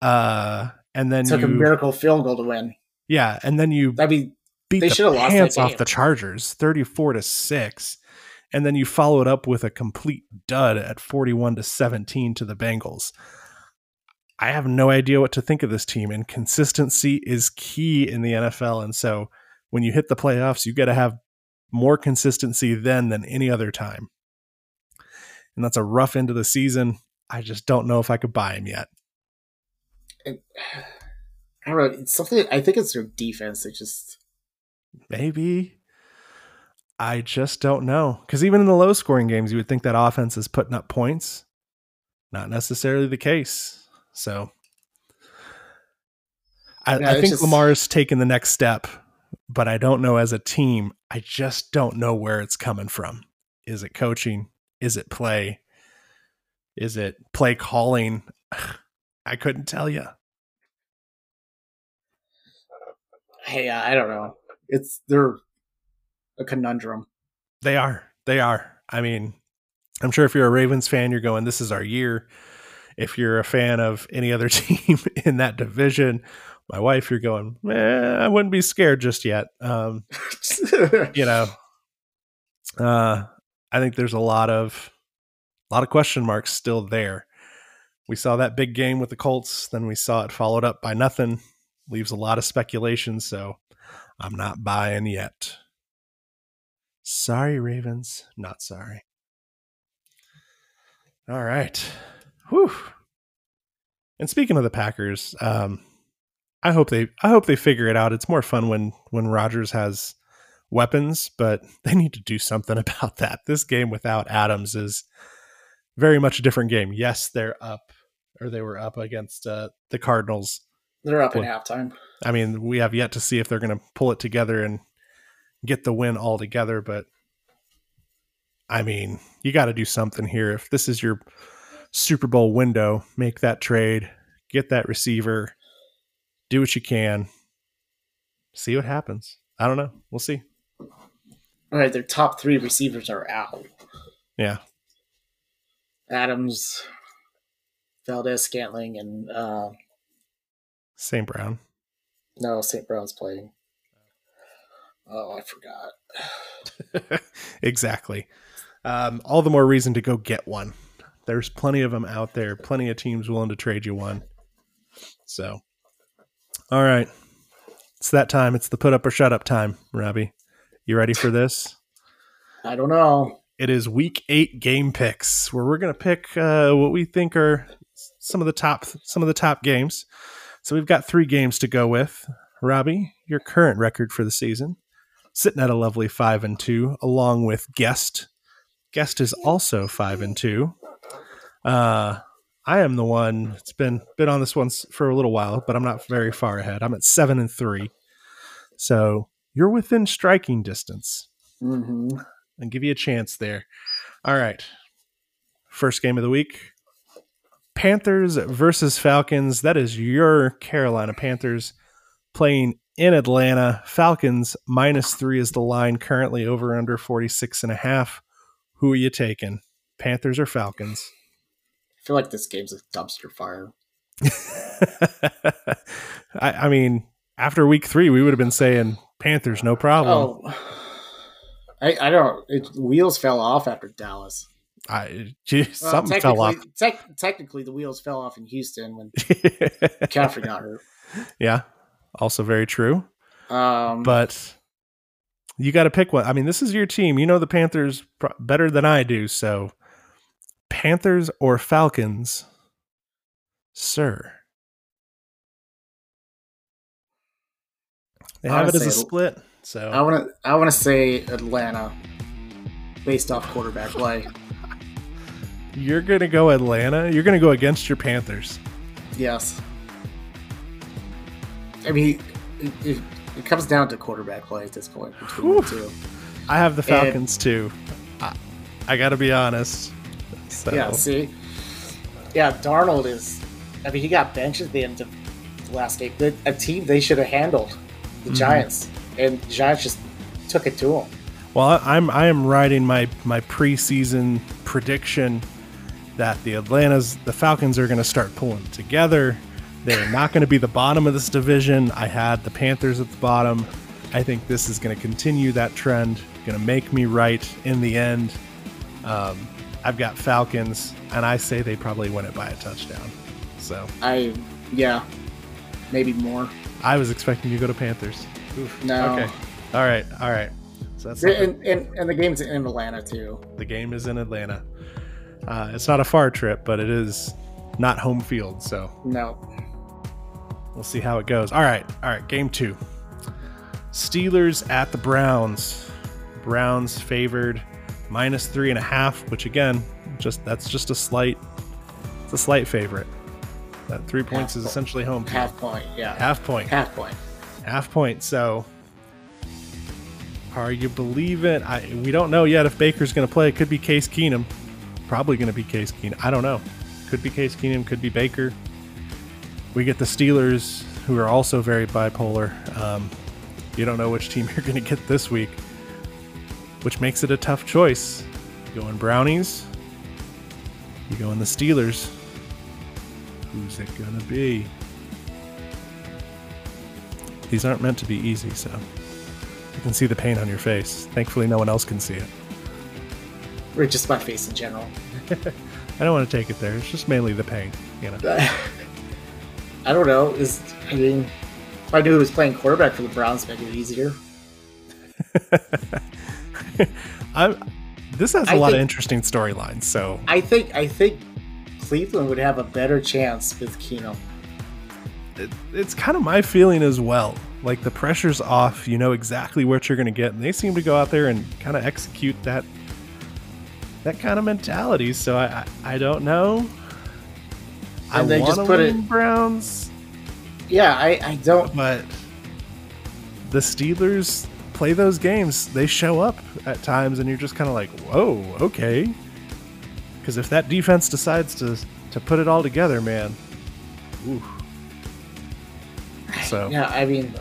Uh, and then it took you, a miracle field goal to win. Yeah, and then you I mean, beat they the should've lost that pants off the Chargers, 34 to 6. And then you followed up with a complete dud at 41 to 17 to the Bengals. I have no idea what to think of this team, and consistency is key in the NFL. And so when you hit the playoffs, you got to have more consistency then than any other time. And that's a rough end of the season. I just don't know if I could buy him yet. I don't know. It's something. I think it's their defense. They just Maybe. I just don't know. Because even in the low scoring games, you would think that offense is putting up points. Not necessarily the case. So I, Yeah, I think just- Lamar's taken the next step, but I don't know as a team. I just don't know where it's coming from. Is it coaching? Is it play? Is it play calling? I couldn't tell you. Hey, I don't know. It's they're a conundrum. They are. They are. I mean, I'm sure if you're a Ravens fan, you're going, this is our year. If you're a fan of any other team in that division, my wife, you're going, eh, I wouldn't be scared just yet. Um, you know, uh, I think there's a lot of a lot of question marks still there. We saw that big game with the Colts, then we saw it followed up by nothing. Leaves a lot of speculation, so I'm not buying yet. Sorry, Ravens. Not sorry. All right. Whew. And speaking of the Packers, um, I hope they I hope they figure it out. It's more fun when when Rodgers has weapons, but they need to do something about that. This game without Adams is very much a different game. Yes, they're up or they were up against uh, the Cardinals. They're up Well- halftime. I mean, we have yet to see if they're going to pull it together and get the win all together, but I mean, you got to do something here. If this is your Super Bowl window, make that trade, get that receiver, do what you can, see what happens. I don't know. We'll see. All right, their top three receivers are out. Yeah. Adams, Valdes, Scantling, and uh, St. Brown. no, St. Brown's playing. Oh, I forgot. exactly. Um, all the more reason to go get one. There's plenty of them out there, plenty of teams willing to trade you one. So, all right. It's that time. It's the put up or shut up time, Robbie. You ready for this? I don't know. It is week eight game picks where we're going to pick uh, what we think are some of the top some of the top games. So we've got three games to go with. Robbie, your current record for the season, sitting at a lovely five and two, along with Guest. Guest is also five and two. Uh, I am the one. It's been been on this one for a little while, but I'm not very far ahead. I'm at seven and three. So you're within striking distance Mm-hmm. and give you a chance there. All right. First game of the week Panthers versus Falcons. That is your Carolina Panthers playing in Atlanta. Falcons minus three is the line currently over under 46 and a half. Who are you taking? Panthers or Falcons? I feel like this game's a dumpster fire. I, I mean, after week three, we would have been saying Panthers, no problem. Oh, I, I don't. It, wheels fell off after Dallas. I, gee, Well, something fell off. technically- technically, the wheels fell off in Houston when McCaffrey got hurt. yeah, also very true. Um, but you got to pick one. I mean, this is your team. You know the Panthers pro- better than I do. So, Panthers or Falcons, sir? They have it as a split. I So want to. I want to say Atlanta, based off quarterback play. You're gonna go Atlanta. You're gonna go against your Panthers. Yes. I mean, it, it, it comes down to quarterback play at this point between Whew. the two. I have the And- Falcons too. I, I got to be honest. So, Yeah, see? Yeah, Darnold is. I mean, he got benched at the end of the last game. A team they should have handled, the mm-hmm. Giants. And the Giants just took it to him. Well, I- I'm I am writing my my preseason prediction that the Atlanta's the Falcons are going to start pulling together. They're not going to be the bottom of this division. I had the Panthers at the bottom. I think this is going to continue that trend. Going to make me right in the end. Um, I've got Falcons, and I say they probably win it by a touchdown. So I, yeah, maybe more. I was expecting you to go to Panthers. No. Okay. All right. All right. So that's something- And, and, and the game's in Atlanta, too. The game is in Atlanta. Uh, it's not a far trip, but it is not home field, so No. we'll see how it goes. All right, all right. Game two. Steelers at the Browns. Browns favored minus three and a half, which again, just that's just a slight, it's a slight favorite. That three points is Half- essentially home field. Half point, yeah. half point. Half point. half point. So, are you believe it? I we don't know yet if Baker's going to play. It could be Case Keenum. Probably going to be Case Keenum. I don't know. Could be Case Keenum. Could be Baker. We get the Steelers, who are also very bipolar. Um, you don't know which team you're going to get this week, which makes it a tough choice. You going Brownies? You go in the Steelers? Who's it going to be? These aren't meant to be easy, so you can see the pain on your face. Thankfully, no one else can see it. Or just my face in general. I don't want to take it there. It's just mainly the pain, you know. I don't know. Is I mean, if I knew who was playing quarterback for the Browns, make it easier. I this has a I lot of interesting storylines. So I think I think Cleveland would have a better chance with Keenum. it, it's kind of my feeling as well. Like the pressure's off. You know exactly what you're going to get, and they seem to go out there and kind of execute that that kind of mentality. So I I, I don't know. I they just put win it- Browns. Yeah, I, I don't. but the Steelers play those games. They show up at times, and you're just kind of like, "Whoa, okay." Because if that defense decides to to put it all together, man, ooh. So Yeah, I mean,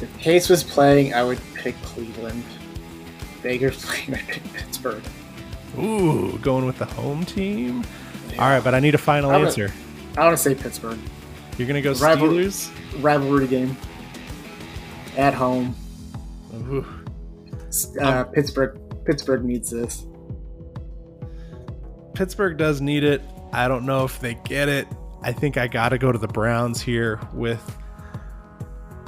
if Case was playing, I would pick Cleveland. Baker's playing, I Pittsburgh. ooh, going with the home team. All right, but I need a final I'm a- answer. I want to say Pittsburgh. You're gonna go Rival- Steelers. Rivalry game at home. Ooh. Uh, Pittsburgh. Pittsburgh needs this. Pittsburgh does need it. I don't know if they get it. I think I got to go to the Browns here with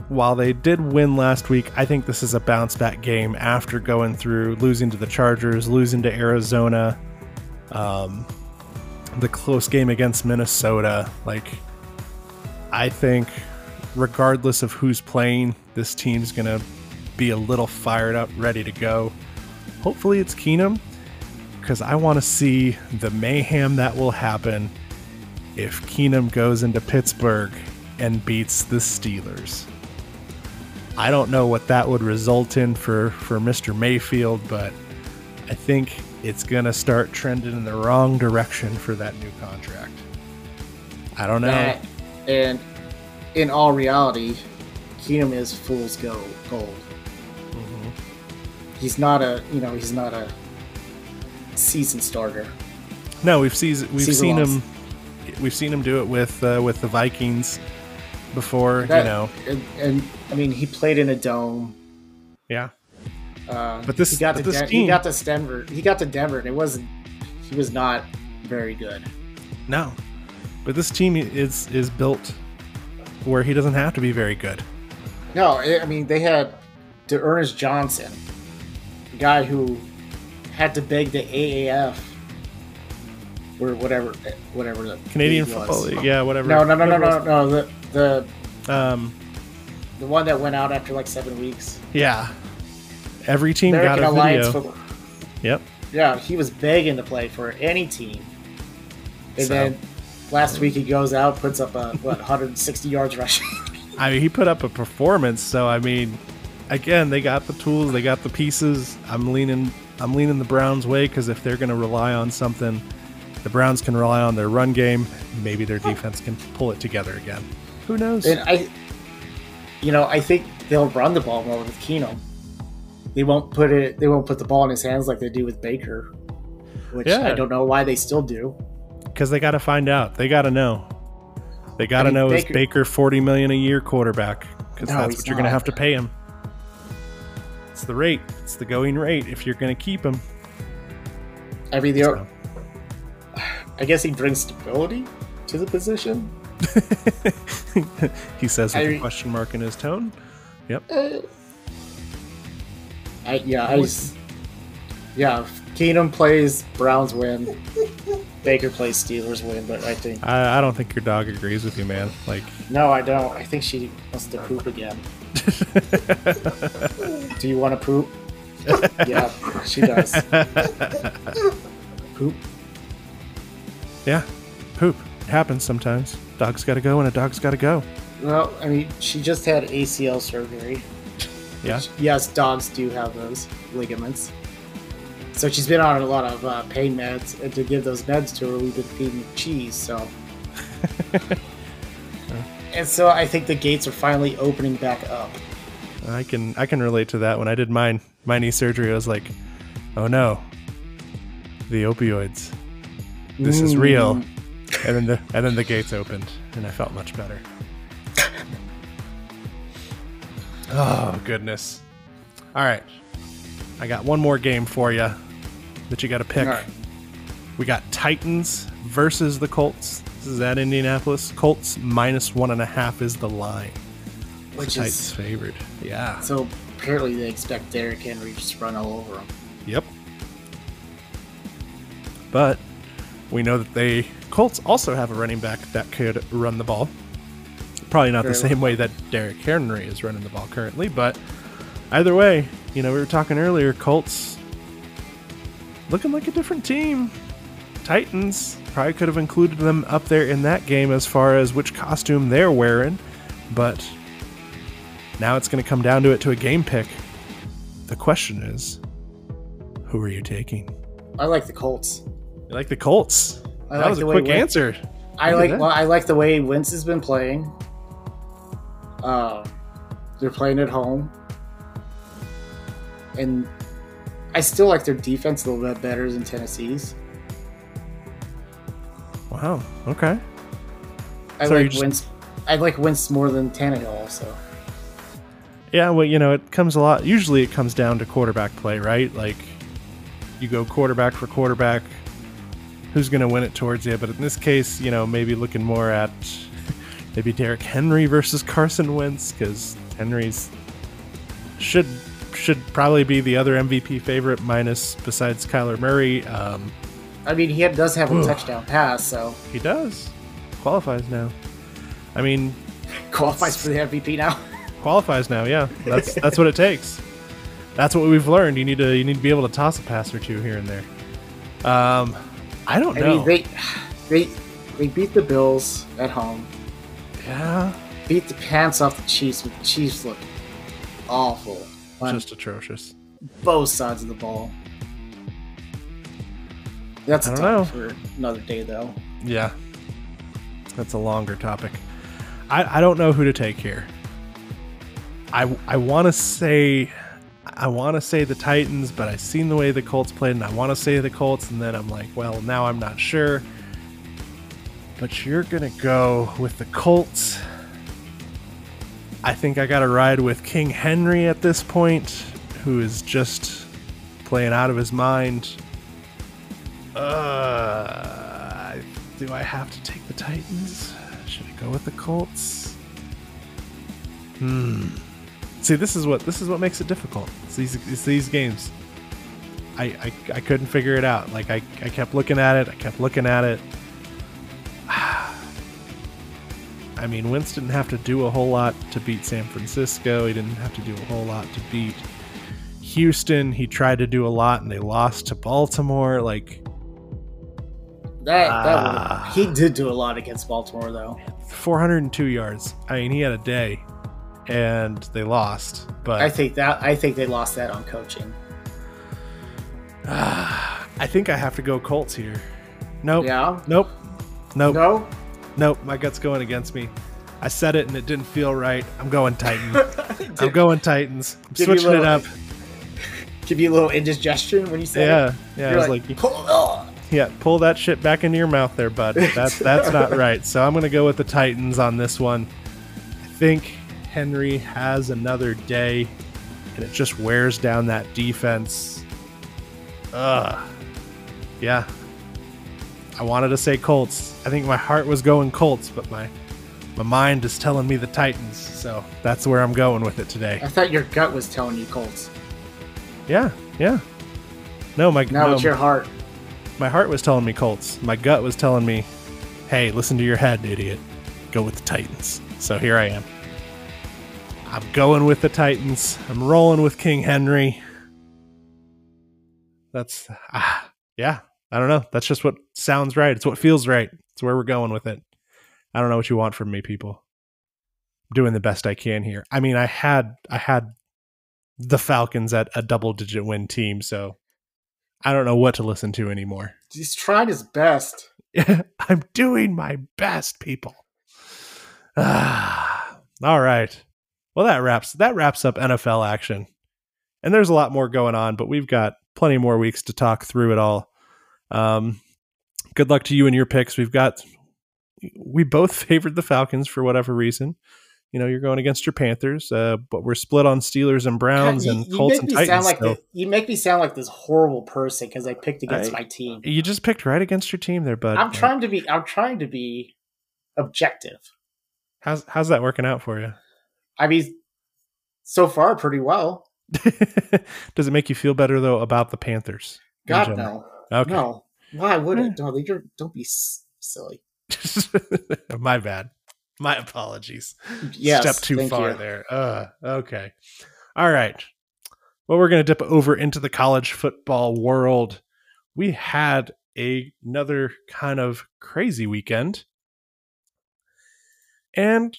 while they did win last week, I think this is a bounce back game after going through losing to the Chargers, losing to Arizona, um, the close game against Minnesota. Like, I think, regardless of who's playing, this team's going to be a little fired up, ready to go. Hopefully, it's Keenum because I want to see the mayhem that will happen if Keenum goes into Pittsburgh and beats the Steelers. I don't know what that would result in for, for Mr. Mayfield, but I think it's going to start trending in the wrong direction for that new contract. I don't know. That, and in all reality, Keenum is fool's gold. gold. Mhm. He's not a, you know, he's not a season starter. No, we've seen we've Season seen him we've seen him do it with uh, with the Vikings before, That- you know. and, and I mean, he played in a dome. Yeah. Uh, But this- he got but to this Den- team- he got to Denver. He got to Denver, and it wasn't. He was not very good. No. But this team is is built where he doesn't have to be very good. No, I mean they had D'Ernest Johnson, a guy who had to beg the AAF or whatever, whatever the Canadian Football. League, yeah, whatever. No, no, no, no, no, no. The the. Um, the one that went out after like seven weeks. yeah. Every team got American a Alliance video. Football. Yep. Yeah, he was begging to play for any team. And So- then last week he goes out, puts up a what 160 yards rushing. I mean, he put up a performance. So I mean, again, they got the tools, they got the pieces. I'm leaning, I'm leaning the Browns' way because if they're going to rely on something, the Browns can rely on their run game. Maybe their defense can pull it together again. Who knows? and I, you know, I think they'll run the ball more with Keenum. They won't put it. They won't put the ball in his hands like they do with Baker, which Yeah. I don't know why they still do. Because they got to find out. They got to know. They got to I mean, know is Baker- Baker forty million a year quarterback? Because No, that's what you're going to have to pay him. It's the rate. It's the going rate if you're going to keep him. I mean, the, So. I guess he brings stability to the position. he says with I a question mark in his tone. Yep. Uh, I yeah, I s- yeah. if Keenum plays, Browns win. Baker plays, Steelers win. But I think I, I don't think your dog agrees with you, man. Like, no, I don't. I think she wants to poop again. Do you want to poop? yeah, she does. poop. yeah, poop. It happens sometimes. Dog's got to go, and a dog's got to go. Well, I mean, she just had ACL surgery. Yeah. Yes, dogs do have those ligaments. So she's been on a lot of uh, pain meds, and to give those meds to her, we've been feeding cheese. So, and so I think the gates are finally opening back up. I can I can relate to that. When I did mine my knee surgery, I was like, oh no, the opioids. This is real. And then the and then the gates opened, and I felt much better. oh goodness! All right, I got one more game for you that you got to pick. Right. We got Titans versus the Colts. This is at Indianapolis. Colts minus one and a half is the line. Which Titans is favored. Yeah. so apparently they expect Derrick Henry to just run all over them. Yep. But we know that they Colts also have a running back that could run the ball. Probably not the Very same way that Derrick Henry is running the ball currently, but either way, you know, we were talking earlier, Colts looking like a different team. Titans probably could have included them up there in that game as far as which costume they're wearing, but now it's going to come down to it to a game pick. The question is, who are you taking? I like the Colts. You like the Colts? I that like was a quick Win- answer. I Look like well, I like the way Wentz has been playing. Uh, they're playing at home, and I still like their defense a little bit better than Tennessee's. Wow. Okay. I So like just- Wentz. I like Wentz more than Tannehill. Also, Yeah. Well, you know, it comes a lot. Usually, it comes down to quarterback play, right? Like, you go quarterback for quarterback. Who's going to win it towards you? But in this case, you know, maybe looking more at maybe Derrick Henry versus Carson Wentz because Henry's should should probably be the other MVP favorite, minus besides Kyler Murray. Um, I mean, he does have a touchdown pass, so he does qualifies now. I mean, qualifies for the MVP now. qualifies now. Yeah, that's that's what it takes. That's what we've learned. You need to you need to be able to toss a pass or two here and there. Um, I don't I know. mean, they they they beat the Bills at home, yeah, beat the pants off the Chiefs, but the Chiefs look awful just atrocious. both sides of the ball. That's a topic for another day, though. Yeah, that's a longer topic. I I don't know who to take here. I I want to say. I want to say the Titans, but I've seen the way the Colts played, and I want to say the Colts, and then I'm like, well, now I'm not sure. But you're gonna go with the Colts. I think I gotta ride with King Henry at this point, who is just playing out of his mind. Uh, do I have to take the Titans? Should I go with the Colts? Hmm. See, this is what this is what makes it difficult. It's these it's these games. I, I I couldn't figure it out. Like I I kept looking at it. I kept looking at it. I mean, Wentz didn't have to do a whole lot to beat San Francisco. He didn't have to do a whole lot to beat Houston, he tried to do a lot and they lost to Baltimore. Like That, that Ah. he did do a lot against Baltimore though. 402 yards. I mean, he had a day and they lost. But I think that I think they lost that on coaching. I think I have to go Colts here. Nope. Yeah. Nope. Nope. No. Nope. My gut's going against me. I said it and it didn't feel right. I'm going Titans. I'm going Titans. I'm Give you a switching it up. Give you a little indigestion when you say Yeah. it. Yeah. I You're was like, like, "Ugh." yeah, pull that shit back into your mouth there, bud. That's that's not right. So I'm gonna go with the Titans on this one. I think Henry has another day, and it just wears down that defense. Ugh. Yeah. I wanted to say Colts. I think my heart was going Colts, but my my mind is telling me the Titans. So that's where I'm going with it today. I thought your gut was telling you Colts. Yeah, yeah. No, my Now no, it's your heart. My heart was telling me Colts. My gut was telling me, hey, listen to your head, idiot. Go with the Titans. So here I am. I'm going with the Titans. I'm rolling with King Henry. That's, ah, yeah, I don't know. That's just what sounds right. It's what feels right. It's where we're going with it. I don't know what you want from me, people. I'm doing the best I can here. I mean, I had, I had the Falcons at a double digit win team, so I don't know what to listen to anymore. He's trying his best. I'm doing my best, people. Ah, all right. Well, that wraps that wraps up NFL action. And there's a lot more going on, but we've got plenty more weeks to talk through it all. Um, good luck to you and your picks. We've got we both favored the Falcons for whatever reason. You know, you're going against your Panthers, uh, but we're split on Steelers and Browns you, and you Colts and Titans. sound like so- the, you make me sound like this horrible person because I picked against I- my team. you just picked right against your team there, bud. I'm trying to be. I'm trying to be objective. How's how's that working out for you? I mean, so far pretty well. Does it make you feel better though about the Panthers? God no, Okay. no. Why would it? No, you're, don't be s- silly. My bad. My apologies. Yes, Step too far you. there. Uh, okay. All right. Well, we're going to dip over into the college football world. We had a, another kind of crazy weekend. And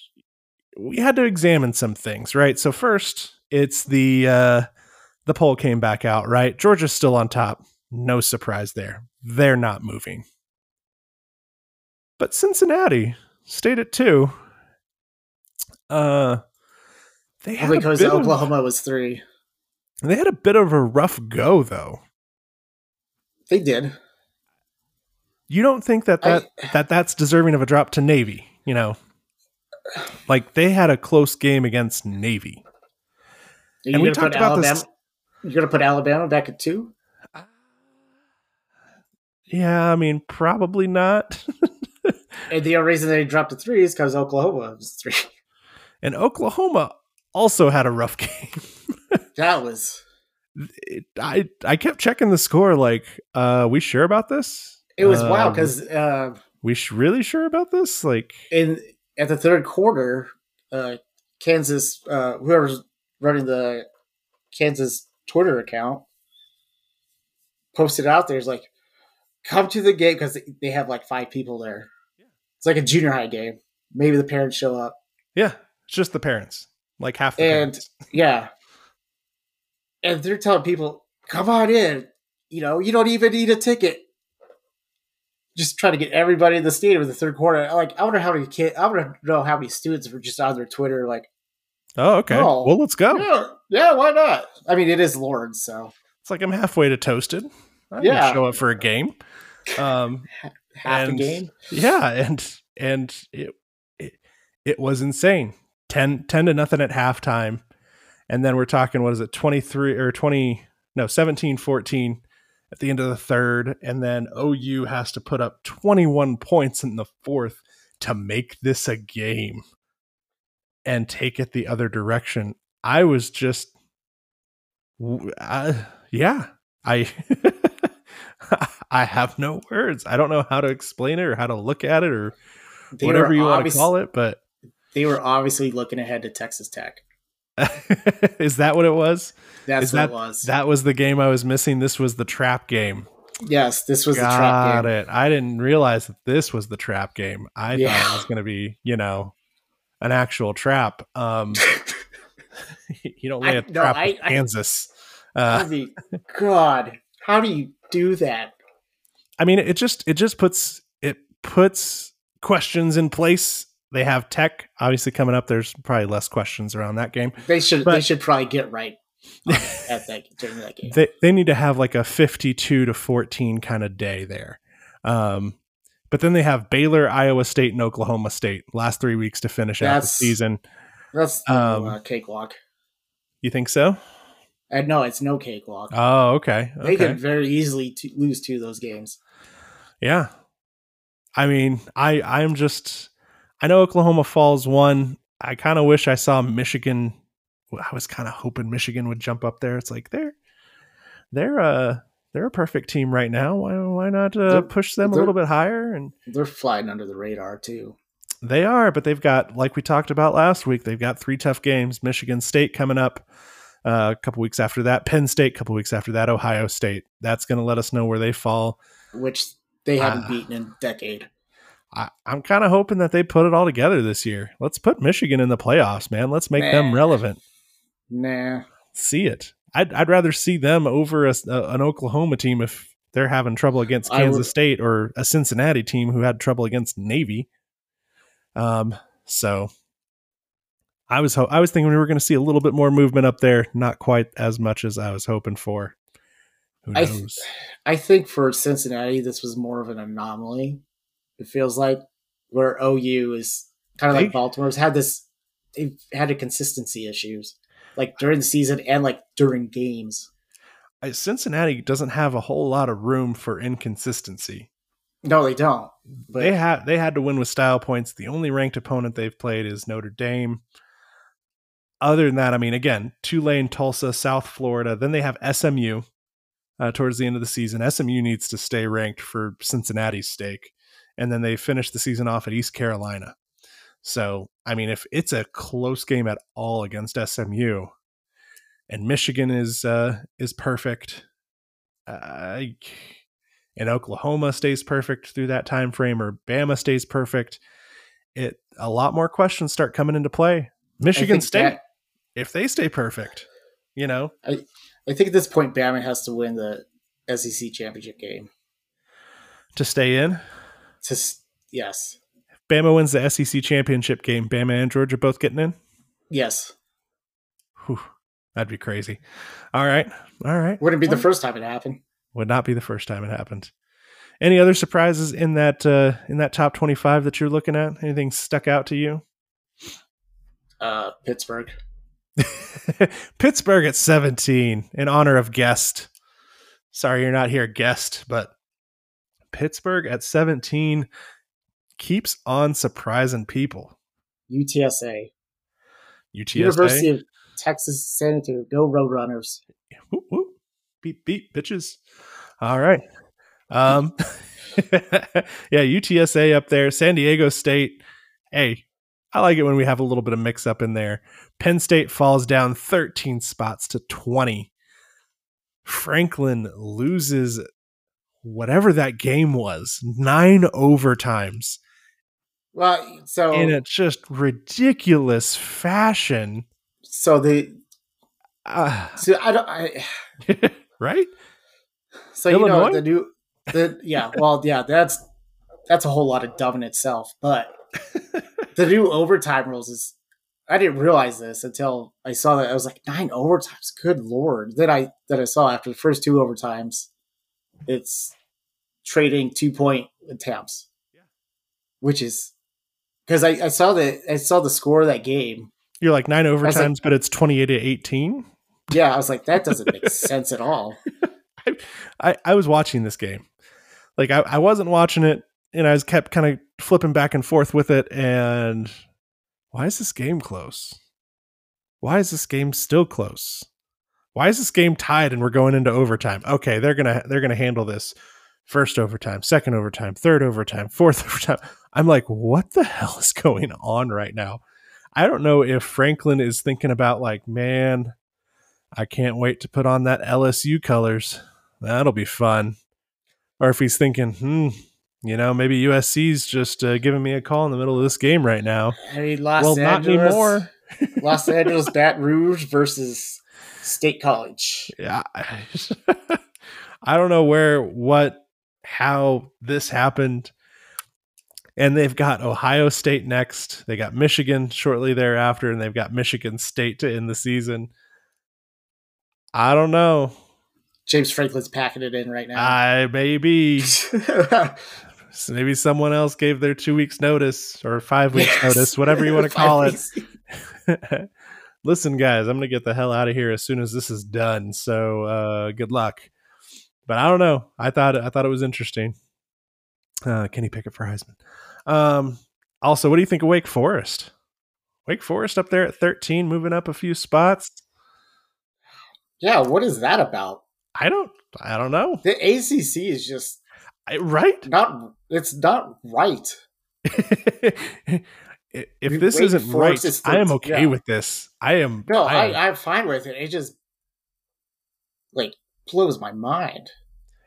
we had to examine some things, right? So first, it's the uh the poll came back out, right? Georgia's still on top. No surprise there. They're not moving. But Cincinnati stayed at 2. Uh they had because bit of- Oklahoma was three. they had a bit of a rough go though. They did. You don't think that that, that that's deserving of a drop to Navy, you know? Like they had a close game against Navy. Are And we talked put about Alabama? this- You're gonna put Alabama back at two? Yeah, I mean, probably not. And the only reason they dropped to three is because Oklahoma was three. and Oklahoma also had a rough game. That was It- I I kept checking the score. Like, uh, we sure about this? it was wild Um, because uh, we sh- really sure about this? Like, in at the third quarter, uh, Kansas, uh, whoever's running the Kansas Twitter account, posted out there is like, "Come to the game" because they have like five people there. It's like a junior high game. Maybe the parents show up, yeah, it's just the parents, like half the and parents. yeah, and they're telling people, "Come on in." You know, you don't even need a ticket. Just trying to get everybody in the stadium in the third quarter. Like, I wonder how many kids. I wonder know how many students were just on their Twitter, like, Oh, okay. Oh. Well, let's go. Yeah, yeah, why not? I mean, it is Lawrence, so It's like I'm halfway to toasted. I Yeah. show up for a game. Um, half And- the game. yeah, and and it it, it was insane. 10, 10 to nothing at halftime. And then we're talking what is it? 23 or 20 no, 17-14 at the end of the third and then OU has to put up 21 points in the fourth to make this a game and take it the other direction. I was just uh, yeah, I I have no words. I don't know how to explain it or how to look at it or They whatever you want to call it, but They were obviously looking ahead to Texas Tech. Is that what it was? That's Is what that it was. that was the game I was missing? This was the trap game. yes, this was the trap game. it. I didn't realize that this was the trap game. I thought it was going to be, you know, an actual trap. Um, you don't lay I- a no, trap I- with I- Kansas. I Uh, mean, God, how do you do that? I mean, it just it just puts it puts questions in place. They have tech obviously coming up. There's probably less questions around that game. They should. they should probably get right at that during that game. They they need to have like a 52 to 14 kind of day there. Um, but then they have Baylor, Iowa State, and Oklahoma State last three weeks to finish out the season. That's no, Um, uh, cakewalk. You think so? And no, it's no cakewalk. Oh, okay. They could very easily to lose two of those games. Yeah. I mean, I I'm just I know Oklahoma Falls one. I kind of wish I saw Michigan. I was kind of hoping Michigan would jump up there. It's like they're they're a they're a perfect team right now. Why why not uh, push them a little bit higher? And They're flying under the radar too. they are, but they've got like we talked about last week. They've got three tough games. Michigan State coming up. Uh, a couple weeks after that, Penn State. A couple weeks after that, Ohio State. That's going to let us know where they fall. which they haven't Ah. beaten in a decade. I, I'm kind of hoping that they put it all together this year. Let's put Michigan in the playoffs, man. Let's make them relevant. Nah, See it. I'd, I'd rather see them over a, a- an Oklahoma team if they're having trouble against Kansas would- State or a Cincinnati team who had trouble against Navy. Um, so I was ho- I was thinking we were going to see a little bit more movement up there, not quite as much as I was hoping for. Who I th- I think for Cincinnati, this was more of an anomaly. It feels like where OU is kind of like Baltimore's had this. They've had a consistency issues, like during the season and like during games. I- Cincinnati doesn't have a whole lot of room for inconsistency. No, they don't. But they had they had to win with style points. The only ranked opponent they've played is Notre Dame. Other than that, I mean, again, Tulane, Tulsa, South Florida. Then they have SMU uh, towards the end of the season. SMU needs to stay ranked for Cincinnati's stake, and then they finish the season off at East Carolina. So, I mean, if it's a close game at all against SMU, and Michigan is uh, is perfect, uh, and Oklahoma stays perfect through that time frame, or Bama stays perfect, it a lot more questions start coming into play. Michigan State, Ba- if they stay perfect, you know, I think at this point, Bama has to win the SEC championship game. to stay in. To yes, Bama wins the SEC championship game. Bama and Georgia both getting in. yes, Whew, that'd be crazy. All right, all right. wouldn't be the first time it happened. Would not be the first time it happened. Any other surprises in that uh, in that top twenty five that you're looking at? Anything stuck out to you? Uh, Pittsburgh. Pittsburgh at 17 in honor of guest. Sorry you're not here, guest, but Pittsburgh at 17 keeps on surprising people. UTSA. UTSA. University of Texas San Antonio. Go Roadrunners. Whoop, whoop. Beep, beep, bitches. All right. Um, yeah, UTSA up there. San Diego State. Hey, I like it when we have a little bit of mix up in there. Penn State falls down 13 spots to 20. Franklin loses whatever that game was, nine overtimes Well, so in a just ridiculous fashion. so the Uh, so I don't I right? so you know the new the yeah well yeah that's that's a whole lot of dumb in itself but the new overtime rules is I didn't realize this until I saw that. I was like nine overtimes? Good lord. Then I that I saw after the first two overtimes it's trading two point attempts Yeah. which is because I, I saw the I saw the score of that game You're like nine was like- overtimes, but it's 28 to 18. yeah I was like that doesn't make sense at all I, I was watching this game. Like I, I wasn't watching it and I was kept kind of flipping back and forth with it. And why is this game close? Why is this game still close? Why is this game tied and we're going into overtime? Okay, they're gonna they're gonna handle this first overtime, second overtime, third overtime, fourth overtime. I'm like, what the hell is going on right now? I don't know if Franklin is thinking about like, man, I can't wait to put on that LSU colors. That'll be fun. Or if he's thinking, hmm, you know, maybe USC's just uh, giving me a call in the middle of this game right now. I mean, Los well, not Angeles, anymore. Los Angeles Baton Rouge versus State College. Yeah. I don't know where, what, how this happened. And they've got Ohio State next. They got Michigan shortly thereafter, and they've got Michigan State to end the season. I don't know. James Franklin's packing it in right now. I maybe maybe someone else gave their two weeks notice or five weeks Yes. notice, whatever you want to call it. Listen, guys, I'm gonna get the hell out of here as soon as this is done. So uh, good luck. But I don't know. I thought I thought it was interesting. Uh, Kenny Pickett for Heisman. Um, also, what do you think of Wake Forest? Wake Forest up there at 13, moving up a few spots. Yeah, what is that about? I don't. I don't know. The ACC is just I, right? not. It's not right. if this isn't right, is I am okay yeah. with this. I am. No, I am- I, I'm fine with it. It just like blows my mind.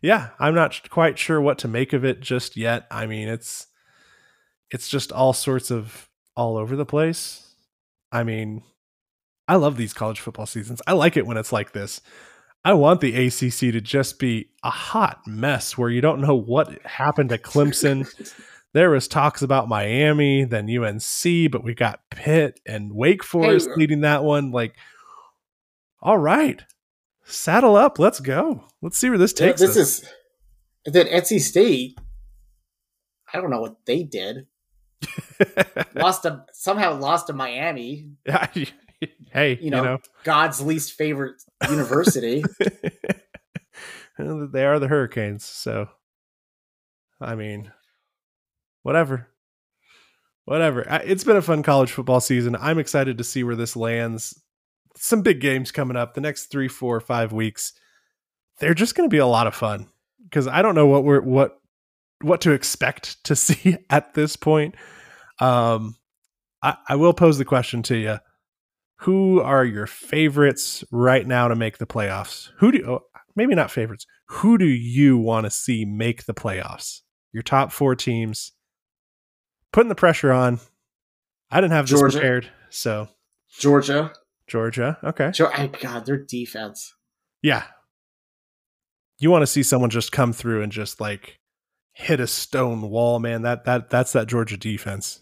yeah, I'm not quite sure what to make of it just yet. I mean, it's it's just all sorts of all over the place. I mean, I love these college football seasons. I like it when it's like this. I want the ACC to just be a hot mess where you don't know what happened to Clemson. There was talks about Miami, then UNC, but we got Pitt and Wake Forest Hey, leading that one. Like, all right, saddle up, let's go. Let's see where this Yeah, takes this us. is then NC State. I don't know what they did. Lost to somehow lost to Miami, hey, you You know, know, God's least favorite university. they are the Hurricanes, so I mean, whatever, whatever. It's been a fun college football season. I'm excited to see where this lands. Some big games coming up the next three, four, five weeks. They're just going to be a lot of fun because I don't know what we're what what to expect to see at this point. Um, I, I will pose the question to you: Who are your favorites right now to make the playoffs? Who do oh, maybe not favorites? Who do you want to see make the playoffs? Your top four teams. Putting the pressure on. I didn't have this Georgia. prepared, so Georgia. Georgia. Okay, Ge- I, God, their defense. yeah. You want to see someone just come through and just like hit a stone wall, man. That that that's that Georgia defense.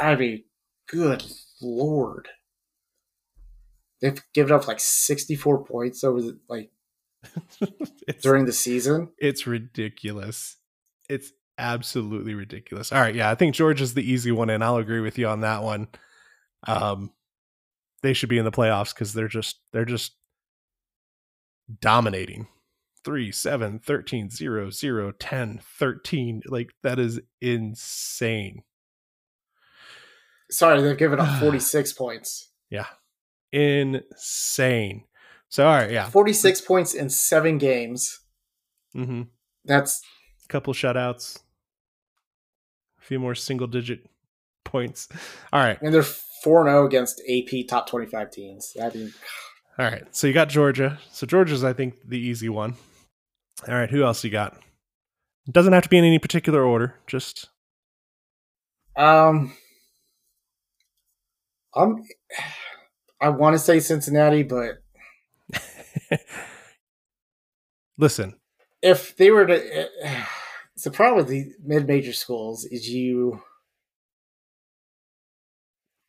I mean, good lord. They've given up like 64 points over the, like during the season. it's ridiculous. It's absolutely ridiculous. All right, yeah, I think George is the easy one, and I'll agree with you on that one. Um, they should be in the playoffs because they're just they're just dominating. 3 7 13 0 0 10 13 like that is insane Sorry, they've given up 46 points. yeah insane so all right yeah 46 points in seven games. mm-hmm. That's a couple shutouts few more single digit points all right and they're 4 0 against AP top 25 teams. I mean, All right. So you got Georgia. So Georgia's, I think, the easy one. All right. Who else you got? It doesn't have to be in any particular order. Just um, I'm, I want to say Cincinnati, but listen. if they were to, it's the problem with the mid-major schools is you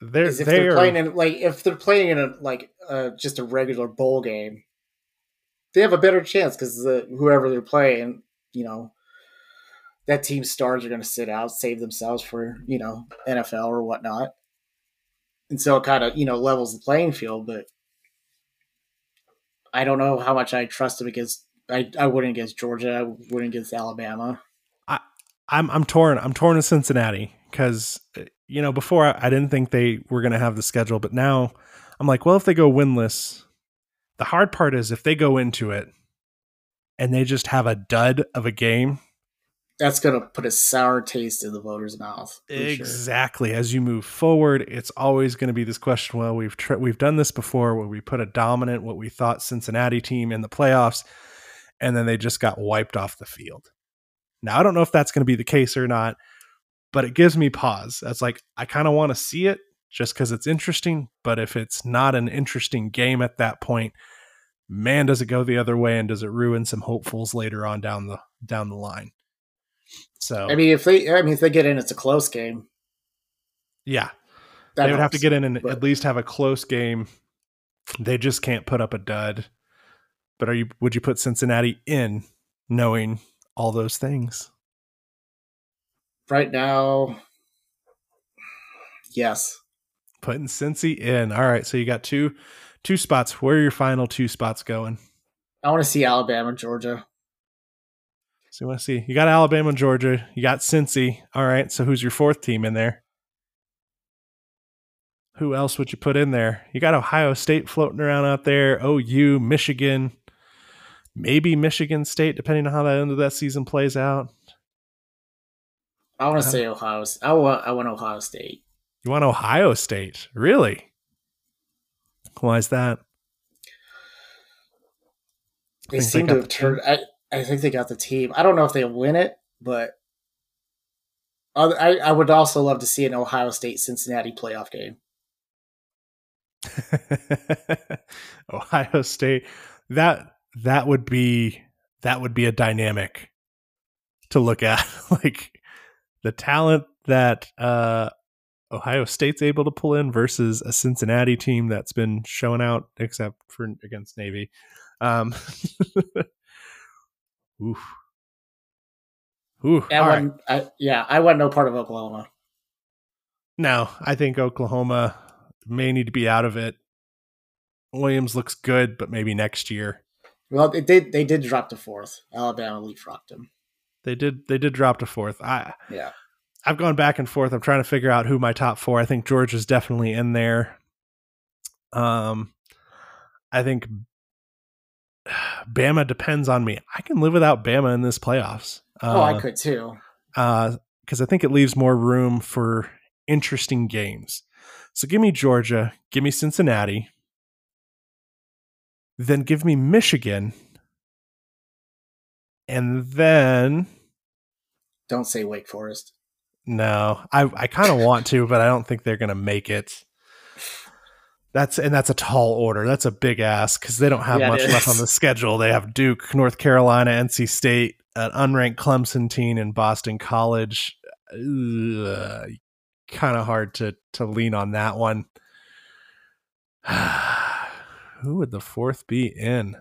They're is if they they're are playing in like if they're playing in a like uh, just a regular bowl game, they have a better chance because the whoever they're playing, you know, that team's stars are going to sit out, save themselves for you know NFL or whatnot, and so it kind of you know levels the playing field. But I don't know how much I trust them against. I I wouldn't against Georgia. I wouldn't against Alabama. I'm I'm torn. I'm torn in Cincinnati because you know before I, I didn't think they were going to have the schedule, but now I'm like, well, if they go winless, the hard part is if they go into it and they just have a dud of a game, that's going to put a sour taste in the voters' mouth. for sure. Exactly. As you move forward, it's always going to be this question. Well, we've tr- we've done this before, where we put a dominant, what we thought Cincinnati team in the playoffs, and then they just got wiped off the field. Now, I don't know if that's going to be the case or not, but it gives me pause. That's like I kind of want to see it just because it's interesting. But if it's not an interesting game at that point, man, does it go the other way, and does it ruin some hopefuls later on down the down the line? So I mean, if they, I mean, if they get in, it's a close game. yeah, That they would have to get in and but- at least have a close game. They just can't put up a dud. But are you would you put Cincinnati in knowing all those things? right now. Yes, Putting Cincy in. All right, so you got two two spots. Where are your final two spots going? I want to see Alabama, Georgia. So you want to see you got Alabama Georgia, you got Cincy. All right, so who's your fourth team in there? Who else would you put in there? You got Ohio State floating around out there, OU, Michigan, maybe Michigan State, depending on how that end of that season plays out. I want to Uh-huh. say Ohio. S- I want. I want Ohio State. You want Ohio State? Really? Why is that? They Think they seem got to the have turned. I, I think they got the team. I don't know if they win it, but I, I I would also love to see an Ohio State Cincinnati playoff game. Ohio State. That that would be that would be a dynamic to look at. like the talent that uh Ohio State's able to pull in versus a Cincinnati team that's been showing out except for against Navy. Um Oof. Ooh. I right. I, yeah, I want no part of Oklahoma. No, I think Oklahoma may need to be out of it. Williams looks good, but maybe next year. Well, they did. They did drop to fourth. Alabama leapfrogged them. They did they did drop to fourth. I Yeah. I've gone back and forth. I'm trying to figure out who my top four. I think George is definitely in there. Um I think Bama depends on me. I can live without Bama in this playoffs. Uh, oh, I could too. because I think it leaves more room for interesting games. So give me Georgia, give me Cincinnati, then give me Michigan, and then Don't say Wake Forest. no, I I kind of want to, but I don't think they're gonna make it. That's and that's a tall order. That's a big ass because they don't have Yeah, much left on the schedule. They have Duke, North Carolina, NC State, an unranked Clemson team, and Boston College. Kind of hard to to lean on that one. Who would the fourth be in?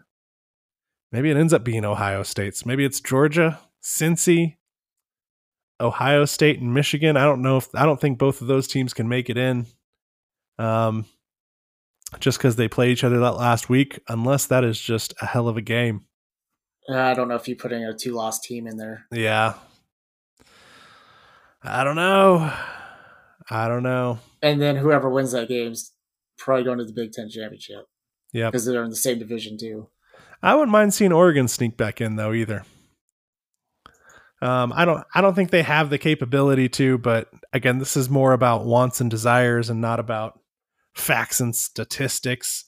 Maybe it ends up being Ohio State's. Maybe it's Georgia, Cincy, Ohio State, and Michigan. I don't know if I don't think both of those teams can make it in. Um, just because they play each other that last week, unless that is just a hell of a game. Uh, I don't know if you put in a two loss team in there. Yeah. I don't know. I don't know. And then whoever wins that game's probably going to the Big Ten championship Yeah. because they're in the same division too. I wouldn't mind seeing Oregon sneak back in though either. Um, I don't. I don't think they have the capability to. But again, this is more about wants and desires, and not about facts and statistics.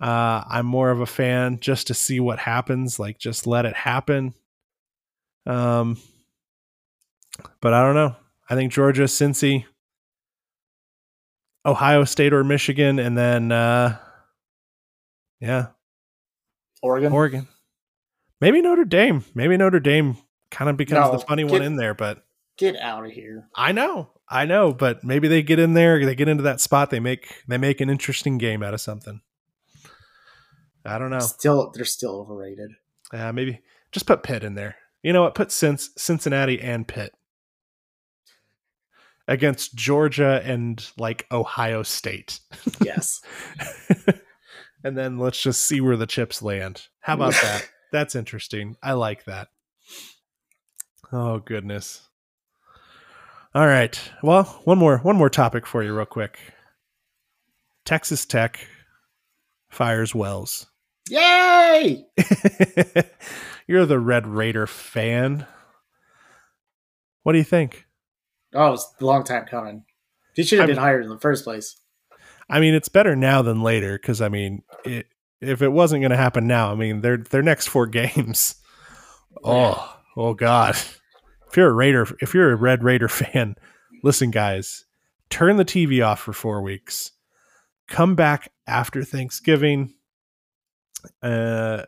Uh, I'm more of a fan just to see what happens. Like, just let it happen. Um, but I don't know. I think Georgia, Cincy, Ohio State, or Michigan, and then uh, yeah, Oregon. Oregon. Maybe Notre Dame. Maybe Notre Dame kind of becomes No, the funny get- one in there, but Get out of here. I know. I know, but maybe they get in there, they get into that spot, they make they make an interesting game out of something. I don't know. Still, they're still overrated. Uh, maybe just put Pitt in there. You know what? Put Cinc- Cincinnati and Pitt against Georgia and like Ohio State. Yes. and then let's just see where the chips land. How about that? That's interesting. I like that. Oh goodness. All right. Well, one more one more topic for you real quick. Texas Tech fires Wells. Yay! You're the Red Raider fan. What do you think? Oh, it's a long time coming. He should have I'm- been hired in the first place. I mean, it's better now than later because I mean, it, if it wasn't going to happen now, I mean, their their next four games. Oh, oh God! If you're a Raider, if you're a Red Raider fan, listen, guys, turn the TV off for four weeks. Come back after Thanksgiving, uh,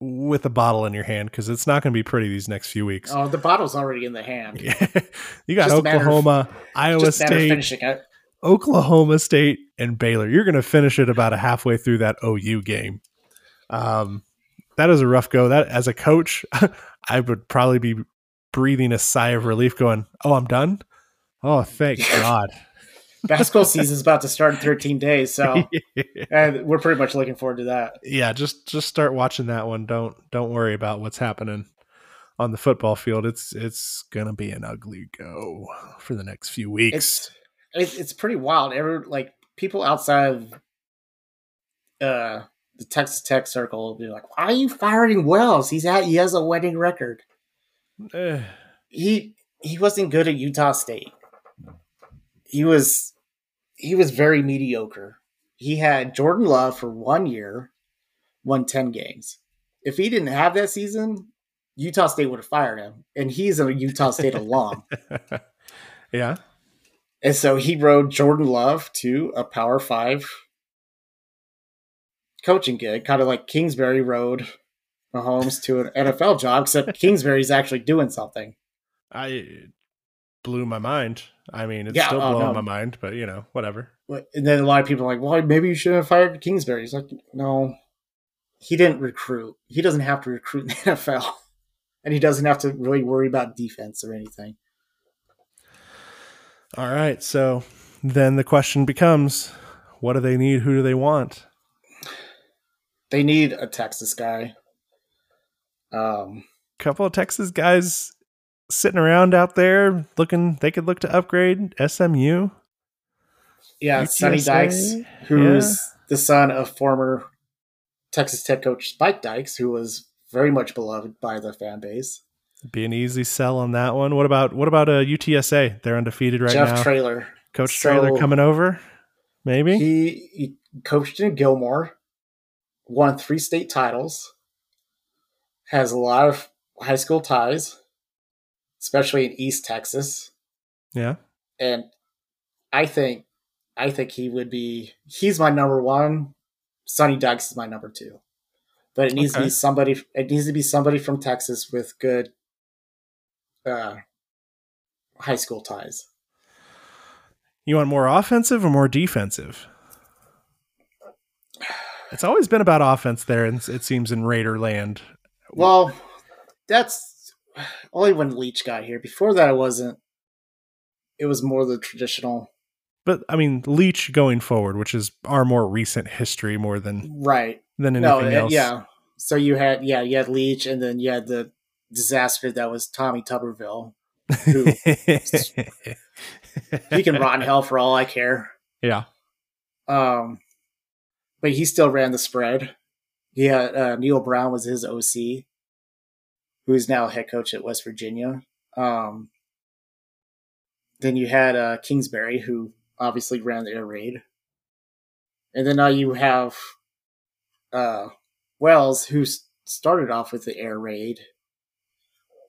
with a bottle in your hand because it's not going to be pretty these next few weeks. Oh, the bottle's already in the hand. you got Just a matter of- Oklahoma, Iowa Just a matter of State, finishing it. Oklahoma State and Baylor. You're going to finish it about a halfway through that OU game. Um, that is a rough go. That as a coach, I would probably be breathing a sigh of relief, going, "Oh, I'm done. Oh, thank God." Basketball season's about to start in 13 days, so and we're pretty much looking forward to that. yeah, just just start watching that one. Don't don't worry about what's happening on the football field. It's it's gonna be an ugly go for the next few weeks. It's it's, it's pretty wild. Every like people outside of uh the Texas Tech circle will be like, "Why are you firing Wells? He's at he has a winning record." He he wasn't good at Utah State. He was he was very mediocre. He had Jordan Love for one year, won 10 games. If he didn't have that season, Utah State would have fired him. And he's a Utah State alum. yeah, And so he rode Jordan Love to a Power Five coaching gig, kind of like Kingsbury rode Mahomes to an NFL job, except Kingsbury's actually doing something. I blew my mind. I mean, it's Yeah, still oh, blowing no. my mind, but you know, whatever. And then a lot of people are like, well, maybe you should have fired Kingsbury. He's like, no, he didn't recruit. He doesn't have to recruit in the NFL. And he doesn't have to really worry about defense or anything. All right, so then the question becomes, what do they need? Who do they want? They need a Texas guy. Um, couple of Texas guys sitting around out there looking. They could look to upgrade SMU. Yeah, Sonny Dykes, who's the son of former Texas Tech coach Spike Dykes, who was very much beloved by the fan base. Be an easy sell on that one. What about what about uh, UTSA? They're undefeated right Jeff now. Jeff Traylor. Coach So- Traylor coming over, maybe. He, he coached in Gilmer, won three state titles, has a lot of high school ties, especially in East Texas. yeah. And I think I think he would be he's my number one. Sonny Dykes is my number two. But it needs to be somebody it needs to be somebody from Texas with good uh high school ties. You want more offensive or more defensive? It's always been about offense there, and it seems in Raider land. Well, that's only when Leach got here. Before that, it wasn't. It was more the traditional, But I mean, Leach going forward, which is our more recent history more than right? than No, anything uh, else. yeah. So you had yeah, you had Leach, and then you had the disaster that was Tommy Tuberville. Who he can rot in hell for all I care. yeah. Um, but he still ran the spread. He had uh, Neal Brown was his OC, who's now head coach at West Virginia. Um, then you had uh, Kingsbury, who obviously ran the air raid, and then now you have uh, Wells, who started off with the air raid,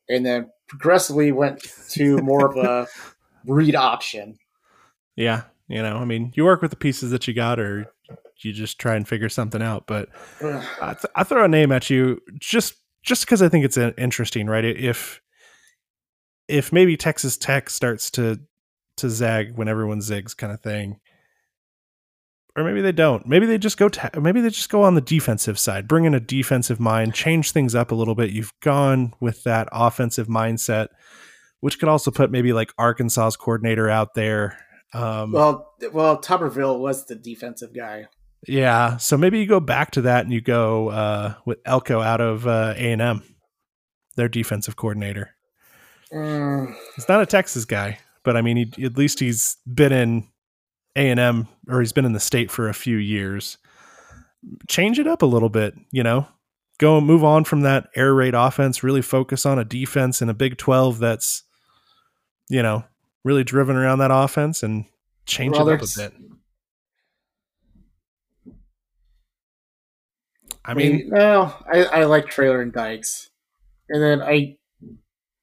and then progressively went to more of a read option. Yeah. You know, I mean, you work with the pieces that you got, or you just try and figure something out. But I, th- I throw a name at you just just because I think it's interesting, right? If if maybe Texas Tech starts to to zag when everyone zigs, kind of thing, or maybe they don't. Maybe they just go. Ta- maybe they just go on the defensive side, bring in a defensive mind, change things up a little bit. You've gone with that offensive mindset, which could also put maybe like Arkansas's coordinator out there. Um, Well, well, Tuberville was the defensive guy. Yeah, so maybe you go back to that and you go uh, with Elko out of uh, A and M, their defensive coordinator. Mm, He's not a Texas guy, but I mean, he, at least he's been in A and M or he's been in the state for a few years. Change it up a little bit, you know. Go move on from that air raid offense. Really focus on a defense in a Big Twelve that's you know, really driven around that offense and change it up a bit. I mean, no, I, I like Traylor and Dykes, and then I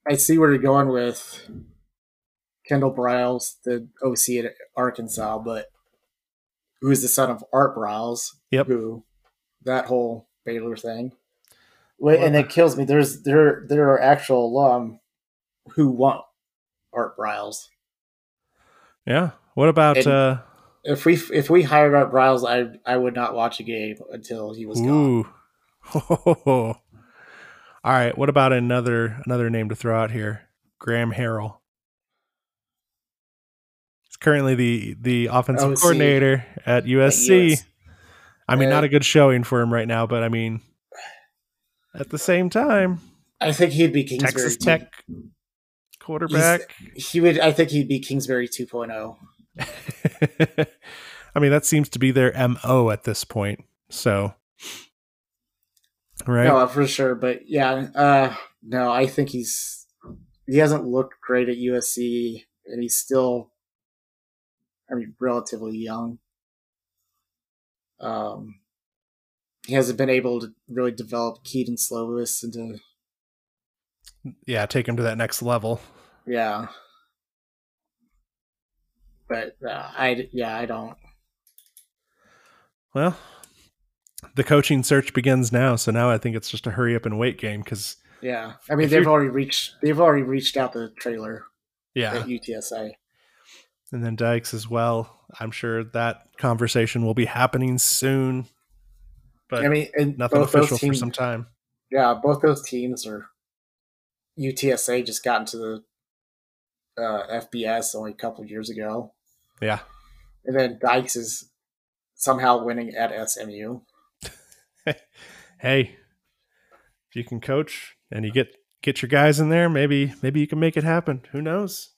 I see where you're going with Kendall Briles, the OC at Arkansas, but who is the son of Art Briles? Yep. Who that whole Baylor thing. Wait, and it kills me. There's there there are actual alum who want Art Briles. yeah. What about And- uh If we if we hired Art Briles, I I would not watch a game until he was gone. Ooh. All right. What about another another name to throw out here? Graham Harrell. Currently the the offensive OC. coordinator at USC. US. I mean, Uh, not a good showing for him right now, but I mean, at the same time, I think he'd be Kingsbury. Texas. Tech quarterback. He would. I think he'd be Kingsbury oh. 2.0. I mean, that seems to be their mo at this point. So, right? No, for sure. But yeah, uh, no, I think he's he hasn't looked great at USC, and he's still, I mean, relatively young. Um, he hasn't been able to really develop Kedon Slovis into yeah, take him to that next level. yeah. But uh, I yeah I don't Well, the coaching search begins now, so now I think it's just a hurry up and wait game because yeah I mean they've you're- already reached they've already reached out the Traylor yeah, at UTSA. And then Dykes as well. I'm sure that conversation will be happening soon, but I mean, and nothing official for some time. Yeah, both those teams are UTSA just got into the uh, FBS only a couple of years ago, Yeah, and then Dykes is somehow winning at SMU. hey, if you can coach and you get get your guys in there, maybe maybe you can make it happen. Who knows?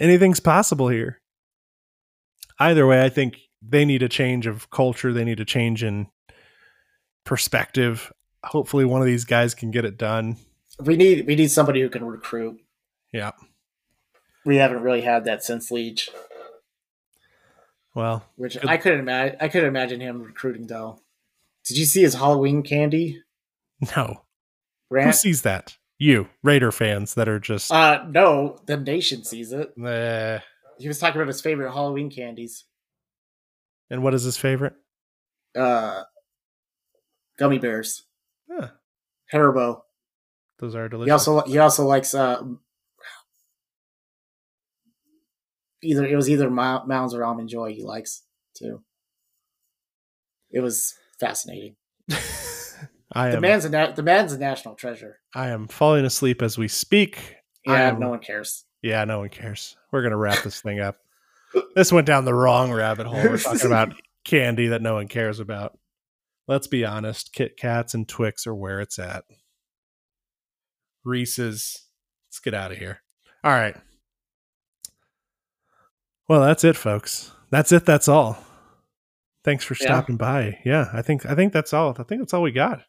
Anything's possible here. Either way, I think they need a change of culture. They need a change in perspective. Hopefully, one of these guys can get it done. We need we need somebody who can recruit. Yeah. We haven't really had that since Leach, Well, which. I couldn't imagine. I could imagine him recruiting though. Did you see his Halloween candy? no. Who sees that? You Raider fans that are just. Uh, no, the nation sees it. eh. He was talking about his favorite Halloween candies. And what is his favorite? Uh, gummy bears, Huh, Haribo. those are delicious. He also he also likes uh either it was either Mounds or Almond Joy he likes too. It was fascinating. I The am. man's a na- the man's a national treasure. I am falling asleep as we speak. Yeah, am- no one cares. Yeah, no one cares. We're gonna wrap this thing up. This went down the wrong rabbit hole. We're talking about candy that no one cares about. Let's be honest. Kit Kats and Twix are where it's at. Reese's. Let's get out of here. All right. Well, that's it, folks. That's it. That's all. Thanks for Yeah. stopping by. Yeah, I think I think that's all. I think that's all we got.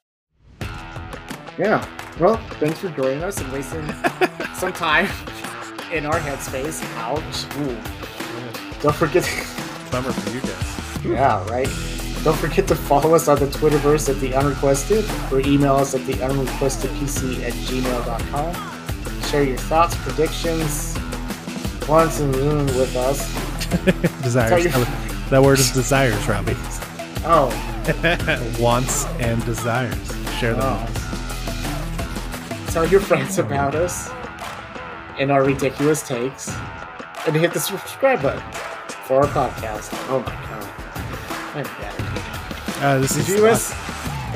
Yeah. Well, thanks for joining us and wasting some time in our headspace. Ouch. Ooh. Don't forget. Bummer for you guys. yeah, right. Don't forget to follow us on the Twitterverse at the unrequested or email us at the unrequestedpc at gmail.com. Share your thoughts, predictions, wants and mm with us. desires. That word is desires, Robbie. Oh, Wants and desires. Share them. oh. Tell your friends about us and our ridiculous takes, and hit the subscribe button for our podcast. Oh my god. I'm bad. Uh, this is Review us.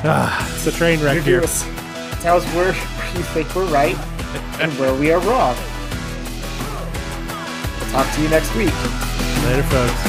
Ah, it's a train wreck here. us. Tell us where you think we're right and where we are wrong. Talk to you next week. Later, folks.